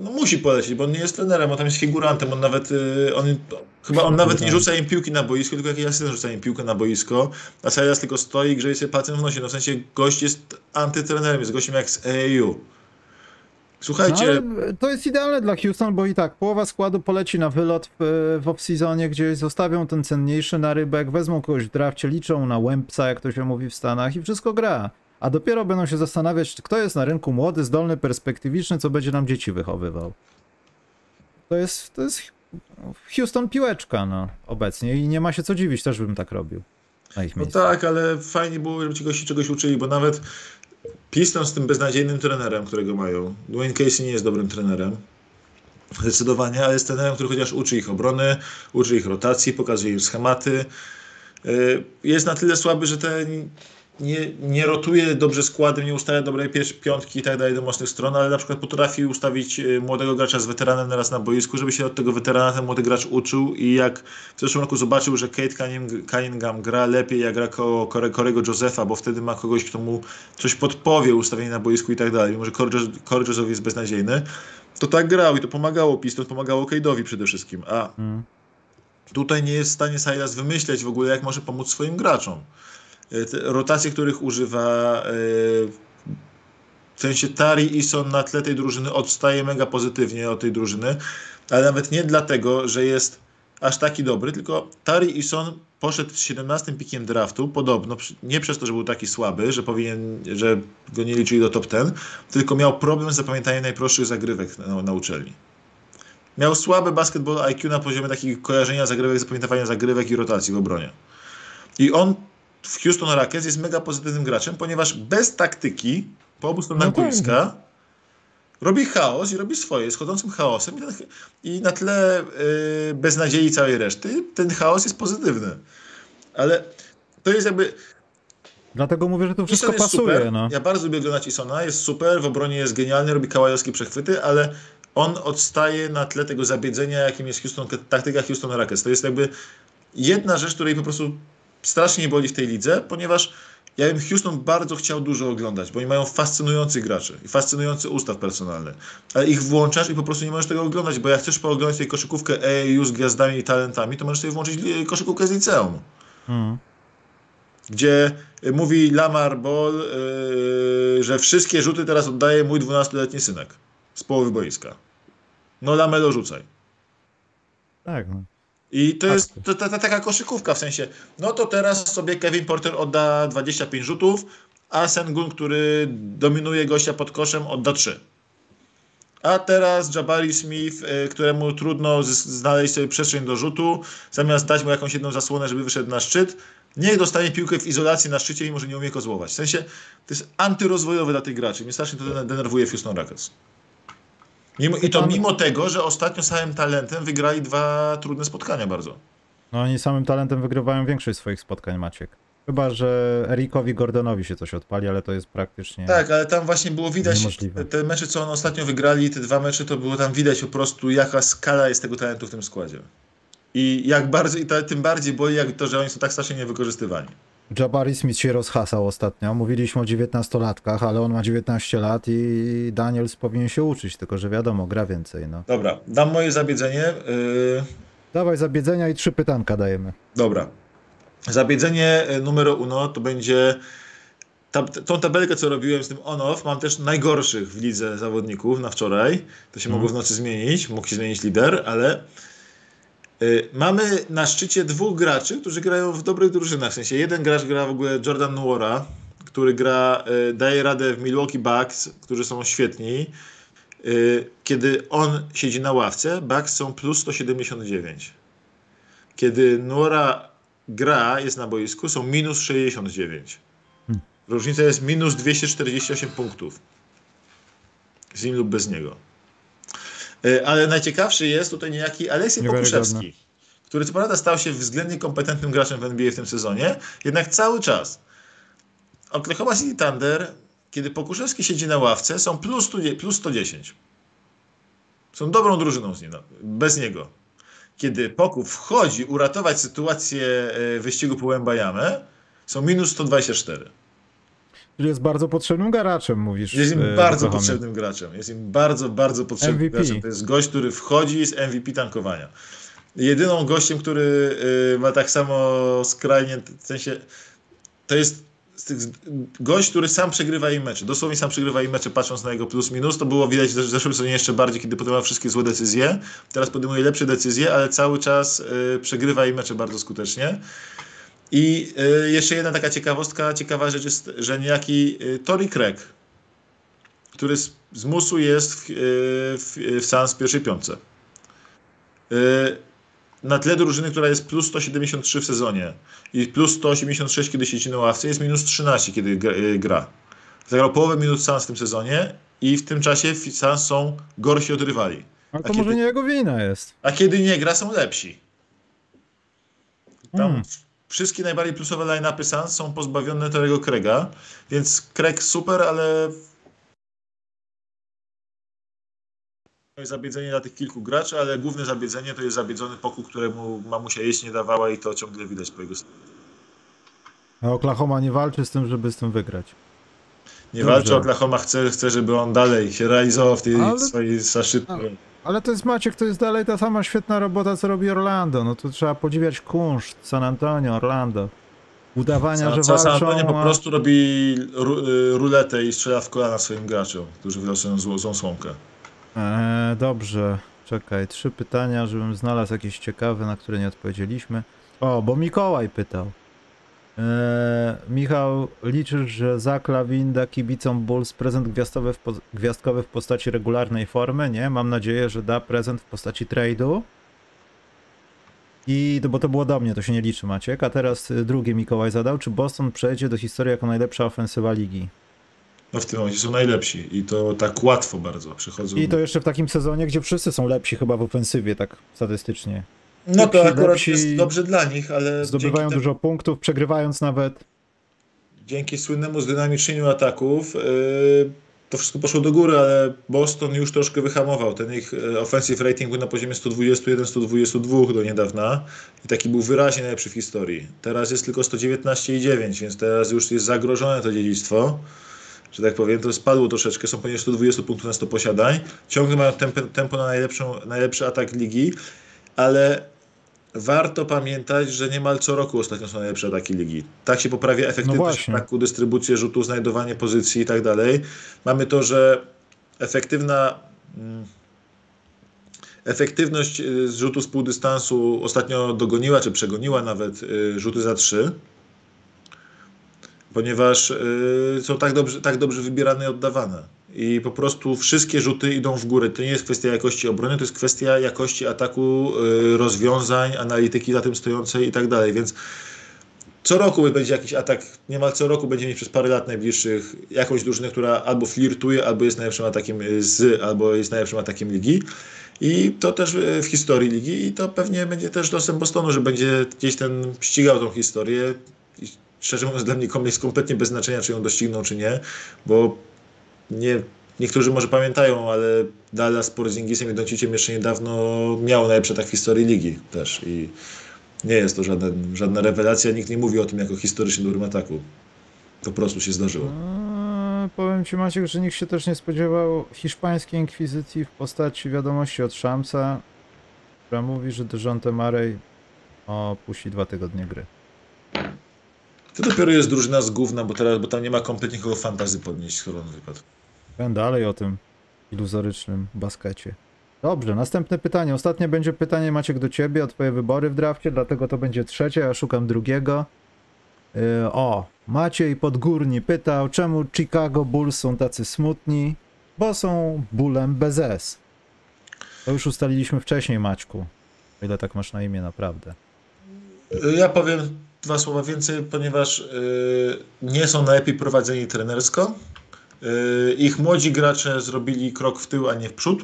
no, musi polecieć, bo on nie jest trenerem, on tam jest figurantem, on nawet, y, on, chyba on nawet nie rzuca im piłki na boisko, tylko jakiś asystent rzuca im piłkę na boisko, a Silas tylko stoi i grzeje sobie palcem w nosie, no w sensie gość jest antytrenerem, jest gościem jak z. No, Słuchajcie, ale to jest idealne dla Houston, bo i tak połowa składu poleci na wylot w, w off-seasonie, gdzieś zostawią ten cenniejszy narybek, wezmą kogoś w drafcie, liczą na łępca, jak to się mówi w Stanach i wszystko gra. A dopiero będą się zastanawiać, kto jest na rynku młody, zdolny, perspektywiczny, co będzie nam dzieci wychowywał. To jest, to jest Houston piłeczka, no, obecnie i nie ma się co dziwić, też bym tak robił. na ich No miejscu. tak, ale fajnie było, żeby ci gości czegoś uczyli, bo nawet Piston z tym beznadziejnym trenerem, którego mają. Dwayne Casey nie jest dobrym trenerem. Zdecydowanie, ale jest trenerem, który chociaż uczy ich obrony, uczy ich rotacji, pokazuje im schematy. Yy, Jest na tyle słaby, że te nie, nie rotuje dobrze składem, nie ustawia dobrej piątki i tak dalej do mocnych stron, ale na przykład potrafi ustawić yy, młodego gracza z weteranem naraz na boisku, żeby się od tego weterana ten młody gracz uczył i jak w zeszłym roku zobaczył, że Kate Cunningham- gra lepiej jak gra koło Kore- Korego Josepha, bo wtedy ma kogoś, kto mu coś podpowie, ustawienie na boisku i tak dalej, mimo że Corey Jo- Corey Joseph jest beznadziejny, to tak grał i to pomagało Piston, pomagało Cade'owi przede wszystkim, a Mm. Tutaj nie jest w stanie Silas wymyśleć w ogóle, jak może pomóc swoim graczom. E, Te rotacje, których używa, e, w sensie Tari Ison na tle tej drużyny odstaje mega pozytywnie od tej drużyny, ale nawet nie dlatego, że jest aż taki dobry, tylko Tari Ison poszedł z 17 pikiem draftu, podobno, nie przez to, że był taki słaby, że powinien, że go nie liczyli do top 10, tylko miał problem z zapamiętaniem najprostszych zagrywek na, na uczelni. Miał słabe basketball IQ na poziomie takiego kojarzenia zagrywek, zapamiętywania zagrywek i rotacji w obronie. I on w Houston Rockets jest mega pozytywnym graczem, ponieważ bez taktyki po obu stronach No boiska robi chaos i robi swoje, z chodzącym chaosem i, ten, i na tle yy, beznadziei całej reszty ten chaos jest pozytywny. Ale to jest jakby Dlatego mówię, że to wszystko jest pasuje. super. No. Ja bardzo lubię oglądać Isona, jest super, w obronie jest genialny, robi kałajowskie przechwyty, ale on odstaje na tle tego zabiedzenia, jakim jest Houston, taktyka Houston Rockets. To jest jakby jedna rzecz, której po prostu strasznie nie boli w tej lidze, ponieważ ja bym Houston bardzo chciał dużo oglądać, bo oni mają fascynujących graczy i fascynujący ustaw personalny. Ale ich włączasz i po prostu nie możesz tego oglądać, bo jak chcesz pooglądać tej koszykówkę EAU z gwiazdami i talentami, to możesz sobie włączyć koszykówkę z liceum Mm. gdzie mówi Lamar Ball, yy, że wszystkie rzuty teraz oddaje mój 12-letni synek z połowy boiska. No Lamelo rzucaj. Tak, no. I to Tak. jest ta, ta, taka koszykówka w sensie, no to teraz sobie Kevin Porter odda 25 rzutów, a Sengun, który dominuje gościa pod koszem, odda 3. A teraz Jabari Smith, y, któremu trudno znaleźć sobie przestrzeń do rzutu, zamiast dać mu jakąś jedną zasłonę, żeby wyszedł na szczyt, niech dostanie piłkę w izolacji na szczycie i może nie umie kozłować. W sensie, to jest antyrozwojowe dla tych graczy. Mnie strasznie to denerwuje w Houston Rockets. Mimo, I to mimo tego, że ostatnio samym talentem wygrali dwa trudne spotkania bardzo. no oni samym talentem wygrywają większość swoich spotkań, Maciek. Chyba, że Erikowi Gordonowi się coś odpali, ale to jest praktycznie... Tak, ale tam właśnie było widać, Niemożliwe. te mecze, co on ostatnio wygrali, te dwa mecze, to było tam widać po prostu, jaka skala jest tego talentu w tym składzie. I jak bardzo, i to, tym bardziej boli, jak to, że oni są tak strasznie niewykorzystywani. Jabari Smith się rozhasał ostatnio. Mówiliśmy o 19-latkach, ale on ma 19 lat i Daniels powinien się uczyć, tylko że wiadomo, gra więcej. No. Dobra, dam moje zabiedzenie. Yy, Dawaj zabiedzenia i trzy pytanka dajemy. dobra. Zabiedzenie y, numero uno to będzie ta, tą tabelkę, co robiłem z tym on-off, mam też najgorszych w lidze zawodników na wczoraj. To się Mhm. mogło w nocy zmienić, mógł się zmienić lider, ale mamy na szczycie dwóch graczy, którzy grają w dobrych drużynach. W sensie jeden gracz gra w ogóle Jordan Nuora, który gra, y, daje radę w Milwaukee Bucks, którzy są świetni. Y, kiedy on siedzi na ławce, Bucks są plus 179. Kiedy Nuora gra, jest na boisku, są minus 69. Hmm. Różnica jest minus 248 punktów. Z nim lub bez niego. E, Ale najciekawszy jest tutaj niejaki Aleksiej. Pokuszewski, który co prawda stał się względnie kompetentnym graczem w NBA w tym sezonie, jednak cały czas Oklahoma City Thunder, kiedy Pokuszewski siedzi na ławce, są plus, 100 plus 110. Są dobrą drużyną z nim, no, bez niego. Kiedy Poków wchodzi uratować sytuację e, wyścigu po Łębajamę, są minus 124. Czyli jest bardzo potrzebnym garaczem, mówisz. Jest im e, bardzo potrzebnym graczem. Jest im bardzo, bardzo potrzebnym MVP. graczem. To jest gość, który wchodzi z MVP tankowania. Jedyną gościem, który y, ma tak samo skrajnie, w sensie to jest tych, gość, który sam przegrywa im mecze. Dosłownie sam przegrywa im mecze, patrząc na jego plus minus. To było widać w zeszłym sezonie jeszcze bardziej, kiedy podejmował wszystkie złe decyzje. Teraz podejmuje lepsze decyzje, ale cały czas y, przegrywa im mecze bardzo skutecznie. I y, jeszcze jedna taka ciekawostka, ciekawa rzecz jest, że niejaki y, Tory Craig, który z, z musu jest w, y, w, w Suns w pierwszej piątce. Y, na tle drużyny, która jest plus 173 w sezonie i plus 186, kiedy siedzi na ławce, jest minus 13, kiedy gra- gra. Zagrał połowę minut Suns w tym sezonie i w tym czasie Suns są gorsi od rywali. Ale A to może kiedy- nie jego wina jest. A kiedy nie gra, są lepsi. Tam Hmm. Wszystkie najbardziej plusowe line-upy Suns są pozbawione tego Craiga, więc Craig super, ale zabiedzenie dla tych kilku graczy, ale główne zabiedzenie to jest zabiedzony pokój, któremu mamusia jeść nie dawała i to ciągle widać po jego stronie. A Oklahoma nie walczy z tym, żeby z tym wygrać. Nie Dobrze. walczy Oklahoma, chce, chce, żeby on dalej się realizował w tej Ale- swojej zaszczytnej. Ale- Ale to jest Maciek, to jest dalej ta sama świetna robota, co robi Orlando. No to trzeba podziwiać kunszt San Antonio, Orlando. Udawania, że San, San walczą, Antonio po prostu robi ru, y, ruletę i strzela w kolana swoim graczom, którzy wylosują złą, złą słomkę. Eee, dobrze, czekaj, trzy pytania, żebym znalazł jakieś ciekawe, na które nie odpowiedzieliśmy. O, bo Mikołaj pytał. Eee, Michał, liczysz, że Zach Lawin da kibicom Bulls prezent gwiazdowy w, gwiazdkowy w postaci regularnej formy? Nie, mam nadzieję, że da prezent w postaci trade'u. I, to- bo to było do mnie, to się nie liczy Maciek. A teraz y, drugie Mikołaj zadał, czy Boston przejdzie do historii jako najlepsza ofensywa ligi? No w tym momencie są najlepsi i to tak łatwo bardzo przychodzą. I to jeszcze w takim sezonie, gdzie wszyscy są lepsi chyba w ofensywie, tak statystycznie. No to akurat jest dobrze dla nich, ale Zdobywają dużo punktów, przegrywając nawet. dzięki słynnemu zdynamicznieniu ataków yy, to wszystko poszło do góry, ale Boston już troszkę wyhamował. Ten ich e, offensive rating był na poziomie 121-122 do niedawna i taki był wyraźnie najlepszy w historii. Teraz jest tylko 119,9, więc teraz już jest zagrożone to dziedzictwo. Że tak powiem, to spadło troszeczkę, są poniżej 120 punktów na 100 posiadań. Ciągle mają tempo, tempo na najlepszą, najlepszy atak ligi, ale warto pamiętać, że niemal co roku ostatnio są najlepsze ataki ligi. Tak się poprawia efektywność właśnie. ataku, dystrybucję rzutów, znajdowanie pozycji i tak dalej. Mamy to, że efektywna mm, efektywność y, z rzutu z półdystansu ostatnio dogoniła, czy przegoniła nawet y, rzuty za trzy, ponieważ y, są tak dobrze, tak dobrze wybierane i oddawane. I po prostu wszystkie rzuty idą w górę. To nie jest kwestia jakości obrony, to jest kwestia jakości ataku, y, rozwiązań, analityki za tym stojącej i tak dalej. Więc co roku będzie jakiś atak, niemal co roku będziemy mieć przez parę lat najbliższych jakąś drużynę, która albo flirtuje, albo jest najlepszym atakiem y, z, albo jest najlepszym atakiem ligi. I to też y, w historii ligi i to pewnie będzie też losem Bostonu, że będzie gdzieś ten ścigał tą historię. I szczerze mówiąc, dla mnie jest kompletnie bez znaczenia, czy ją dościgną, czy nie, bo nie, niektórzy może pamiętają, ale Dallas z Porzingisem i Donciciem jeszcze niedawno miało najlepszy atak w historii ligi też i nie jest to żaden, żadna rewelacja, nikt nie mówi o tym jako historycznie dobrym ataku. Po prostu się zdarzyło. Eee, powiem ci Maciek, że nikt się też nie spodziewał hiszpańskiej inkwizycji w postaci wiadomości od Szamsa, która mówi, że Dejounte Murray opuści dwa tygodnie gry. To dopiero jest drużyna z gówna, bo teraz, bo tam nie ma kompletnie kogo fantazy podnieść, skoro on wypadł. Powiem dalej o tym iluzorycznym baskecie. Dobrze, następne pytanie. Ostatnie będzie pytanie Maciek do ciebie o twoje wybory w drafcie, dlatego to będzie trzecie, ja szukam drugiego. Yy, o, Maciej Podgórni pytał, czemu Chicago Bulls są tacy smutni? Bo są bólem bez S. To już ustaliliśmy wcześniej, Maćku. O ile tak masz na imię, naprawdę. Ja powiem dwa słowa więcej, ponieważ y, nie są najlepiej prowadzeni trenersko. Y, ich młodzi gracze zrobili krok w tył, a nie w przód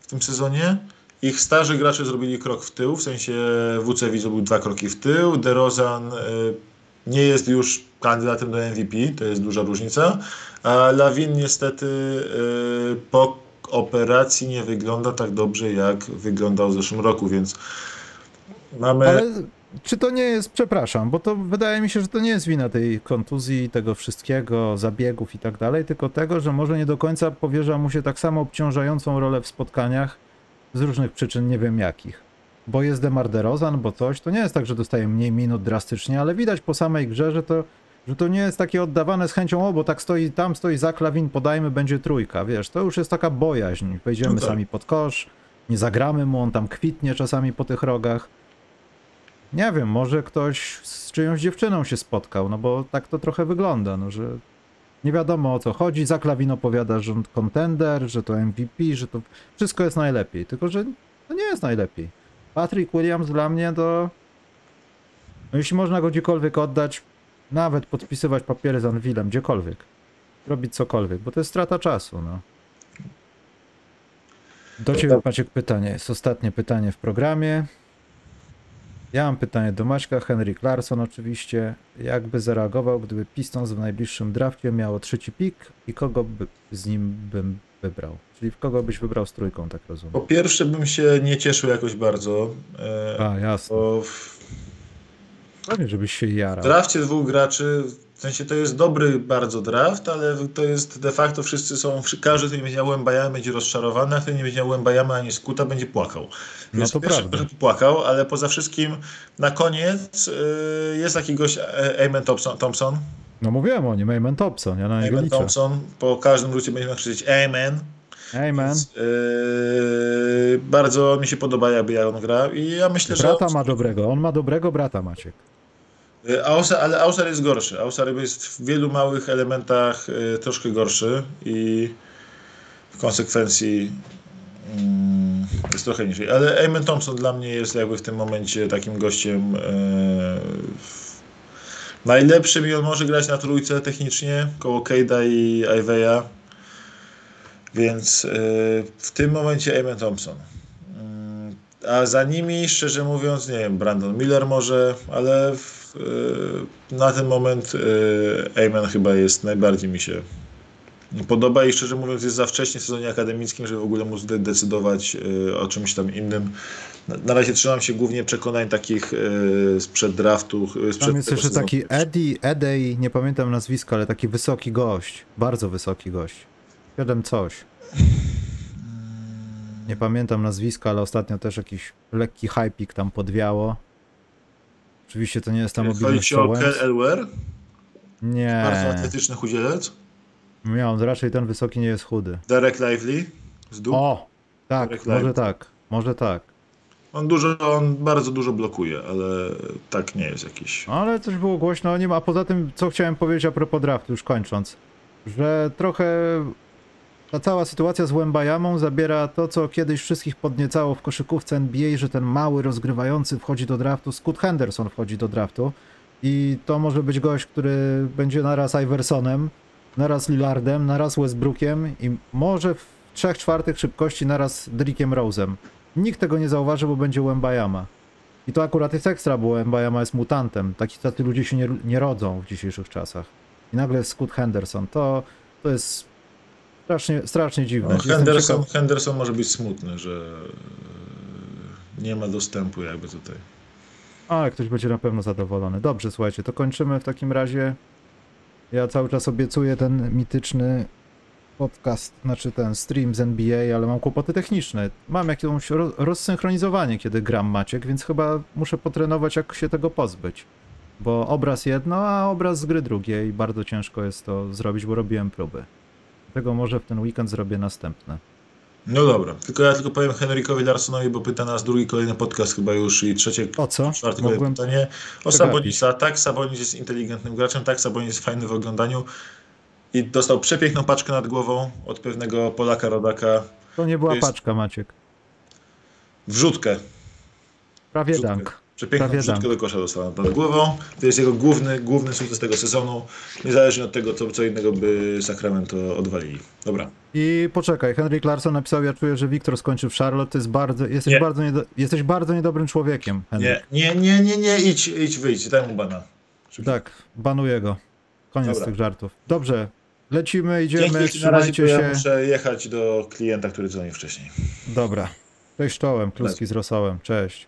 w tym sezonie. Ich starzy gracze zrobili krok w tył, w sensie WCW zrobił dwa kroki w tył. DeRozan y, nie jest już kandydatem do MVP, to jest duża różnica. A Lawin niestety y, po operacji nie wygląda tak dobrze, jak wyglądał w zeszłym roku, więc mamy... Ale czy to nie jest, przepraszam, bo to wydaje mi się, że to nie jest wina tej kontuzji, tego wszystkiego, zabiegów i tak dalej, tylko tego, że może nie do końca powierza mu się tak samo obciążającą rolę w spotkaniach z różnych przyczyn, nie wiem jakich. Bo jest Demar DeRozan, bo coś, to nie jest tak, że dostaje mniej minut drastycznie, ale widać po samej grze, że to, że to nie jest takie oddawane z chęcią, o, bo tak stoi, tam stoi za klawin, podajmy, będzie trójka, wiesz, to już jest taka bojaźń, wejdziemy No tak. sami pod kosz, nie zagramy mu, on tam kwitnie czasami po tych rogach. Nie wiem, może ktoś z czyjąś dziewczyną się spotkał, no bo tak to trochę wygląda, no że nie wiadomo o co chodzi. Zaklawin opowiada, że on kontender, że to MVP, że to wszystko jest najlepiej, tylko że to nie jest najlepiej. Patrick Williams dla mnie to... No jeśli można go gdziekolwiek oddać, nawet podpisywać papiery z Anvilem, gdziekolwiek. Robić cokolwiek, bo to jest strata czasu, no. Do ciebie, Maciek, pytanie. Jest ostatnie pytanie w programie. Ja mam pytanie do Maćka. Henrik Larsson oczywiście. Jakby zareagował, gdyby Pistons w najbliższym drafcie miało trzeci pik i kogo by z nim bym wybrał? Czyli w kogo byś wybrał z trójką, tak rozumiem? Po pierwsze bym się nie cieszył jakoś bardzo, e, A, jasne. bo w Pewnie, żebyś się jarał. drafcie dwóch graczy, w sensie to jest dobry bardzo draft, ale to jest de facto wszyscy są, każdy, kto nie będzie miał Łębajamy będzie rozczarowany, a kto nie będzie miał Łębajamy ani Skuta będzie płakał. No Więc to pierwszy, prawda. płakał, ale poza wszystkim na koniec y, jest taki gość e, Amen Thompson, Thompson. No mówiłem o nim, Amen Thompson, ja na niego Amen liczę. Thompson. Po każdym rucie będziemy krzyczeć Amen. Amen. Więc, y, bardzo mi się podoba jakby jak on gra i ja myślę, Brata że ma dobrego, on ma dobrego brata, Maciek. Y, Ausa, ale Ausar jest gorszy. Ausar jest w wielu małych elementach y, troszkę gorszy i w konsekwencji mm, jest trochę niżej. Ale Eamon Thompson dla mnie jest jakby w tym momencie takim gościem w- najlepszym i on może grać na trójce technicznie koło Cade'a i Iveya. Więc w tym momencie Eamon Thompson. Mm, A za nimi, szczerze mówiąc, nie wiem, Brandon Miller może, ale na ten moment y, Amen chyba jest najbardziej mi się podoba i szczerze mówiąc jest za wcześnie w sezonie akademickim, żeby w ogóle móc de- decydować y, o czymś tam innym. Na, razie trzymam się głównie przekonań takich sprzed draftu. Sprzed Tam jest jeszcze sezonu. taki Eddie, Edej, nie pamiętam nazwiska, ale taki wysoki gość. Bardzo wysoki gość. Siedem coś. Nie pamiętam nazwiska, ale ostatnio też jakiś lekki hypik tam podwiało. Oczywiście to nie jest tam Chodzi mobilność ci o. Kel Elwer, bardzo Nie, atletyczny chudzielec. nie, on raczej ten wysoki nie jest chudy. Derek Lively z dół. O, tak, Derek może Lively. tak, może tak. On dużo, on bardzo dużo blokuje, ale tak nie jest jakiś. Ale coś było głośno o nim, a poza tym, co chciałem powiedzieć a propos draftu, już kończąc, że trochę ta cała sytuacja z Łębajamą zabiera to, co kiedyś wszystkich podniecało w koszykówce NBA, że ten mały rozgrywający wchodzi do draftu, Scott Henderson wchodzi do draftu i to może być gość, który będzie naraz Iversonem, naraz Lillardem, naraz Westbrookiem i może w trzech czwartych szybkości naraz Drickiem Rose'em. Nikt tego nie zauważy, bo będzie Łębajama. I to akurat jest ekstra, bo Mbayama jest mutantem. Taki tacy ludzie się nie, nie rodzą w dzisiejszych czasach. I nagle Scott Henderson. To, to jest strasznie, strasznie dziwne. No, Henderson, ciekaw- Henderson może być smutny, że e, nie ma dostępu jakby tutaj. Ale ktoś będzie na pewno zadowolony. Dobrze, słuchajcie, to kończymy w takim razie. Ja cały czas obiecuję ten mityczny podcast, znaczy ten stream z NBA, ale mam kłopoty techniczne. Mam jakieś ro- rozsynchronizowanie, kiedy gram Maciek, więc chyba muszę potrenować, jak się tego pozbyć. Bo obraz jedno, a obraz z gry drugie i bardzo ciężko jest to zrobić, bo robiłem próby. Dlatego może w ten weekend zrobię następne. No dobra, tylko ja tylko powiem Henrykowi Larsonowi, bo pyta nas drugi kolejny podcast chyba już i trzecie, O co? czwarte Mogłem... pytanie. O przegapić. Sabonisa. Tak, Sabonis jest inteligentnym graczem, tak, Sabonis jest fajny w oglądaniu i dostał przepiękną paczkę nad głową od pewnego Polaka rodaka. To nie była jest- paczka, Maciek. Wrzutkę. Prawie Wrzutkę. dank. Przepiękną dank. do kosza dostał nad głową. To jest jego główny, główny sukces tego sezonu, niezależnie od tego, co, co innego by Sacramento odwalili. Dobra. I poczekaj, Henryk Larson napisał, ja czuję, że Wiktor skończy w Charlotte, to jest bardzo, jesteś, Nie. bardzo, niedo, jesteś bardzo niedobrym człowiekiem, Henryk. Nie, nie, nie, nie, nie, idź, idź, wyjdź, daj mu bana. Tak, banuję go. Koniec Dobra. tych żartów. Dobrze, lecimy, idziemy, Dzięki, trzymajcie się. ja muszę jechać do klienta, który dzwonił wcześniej. Dobra. Cześć czołem, kluski z rosołem, cześć.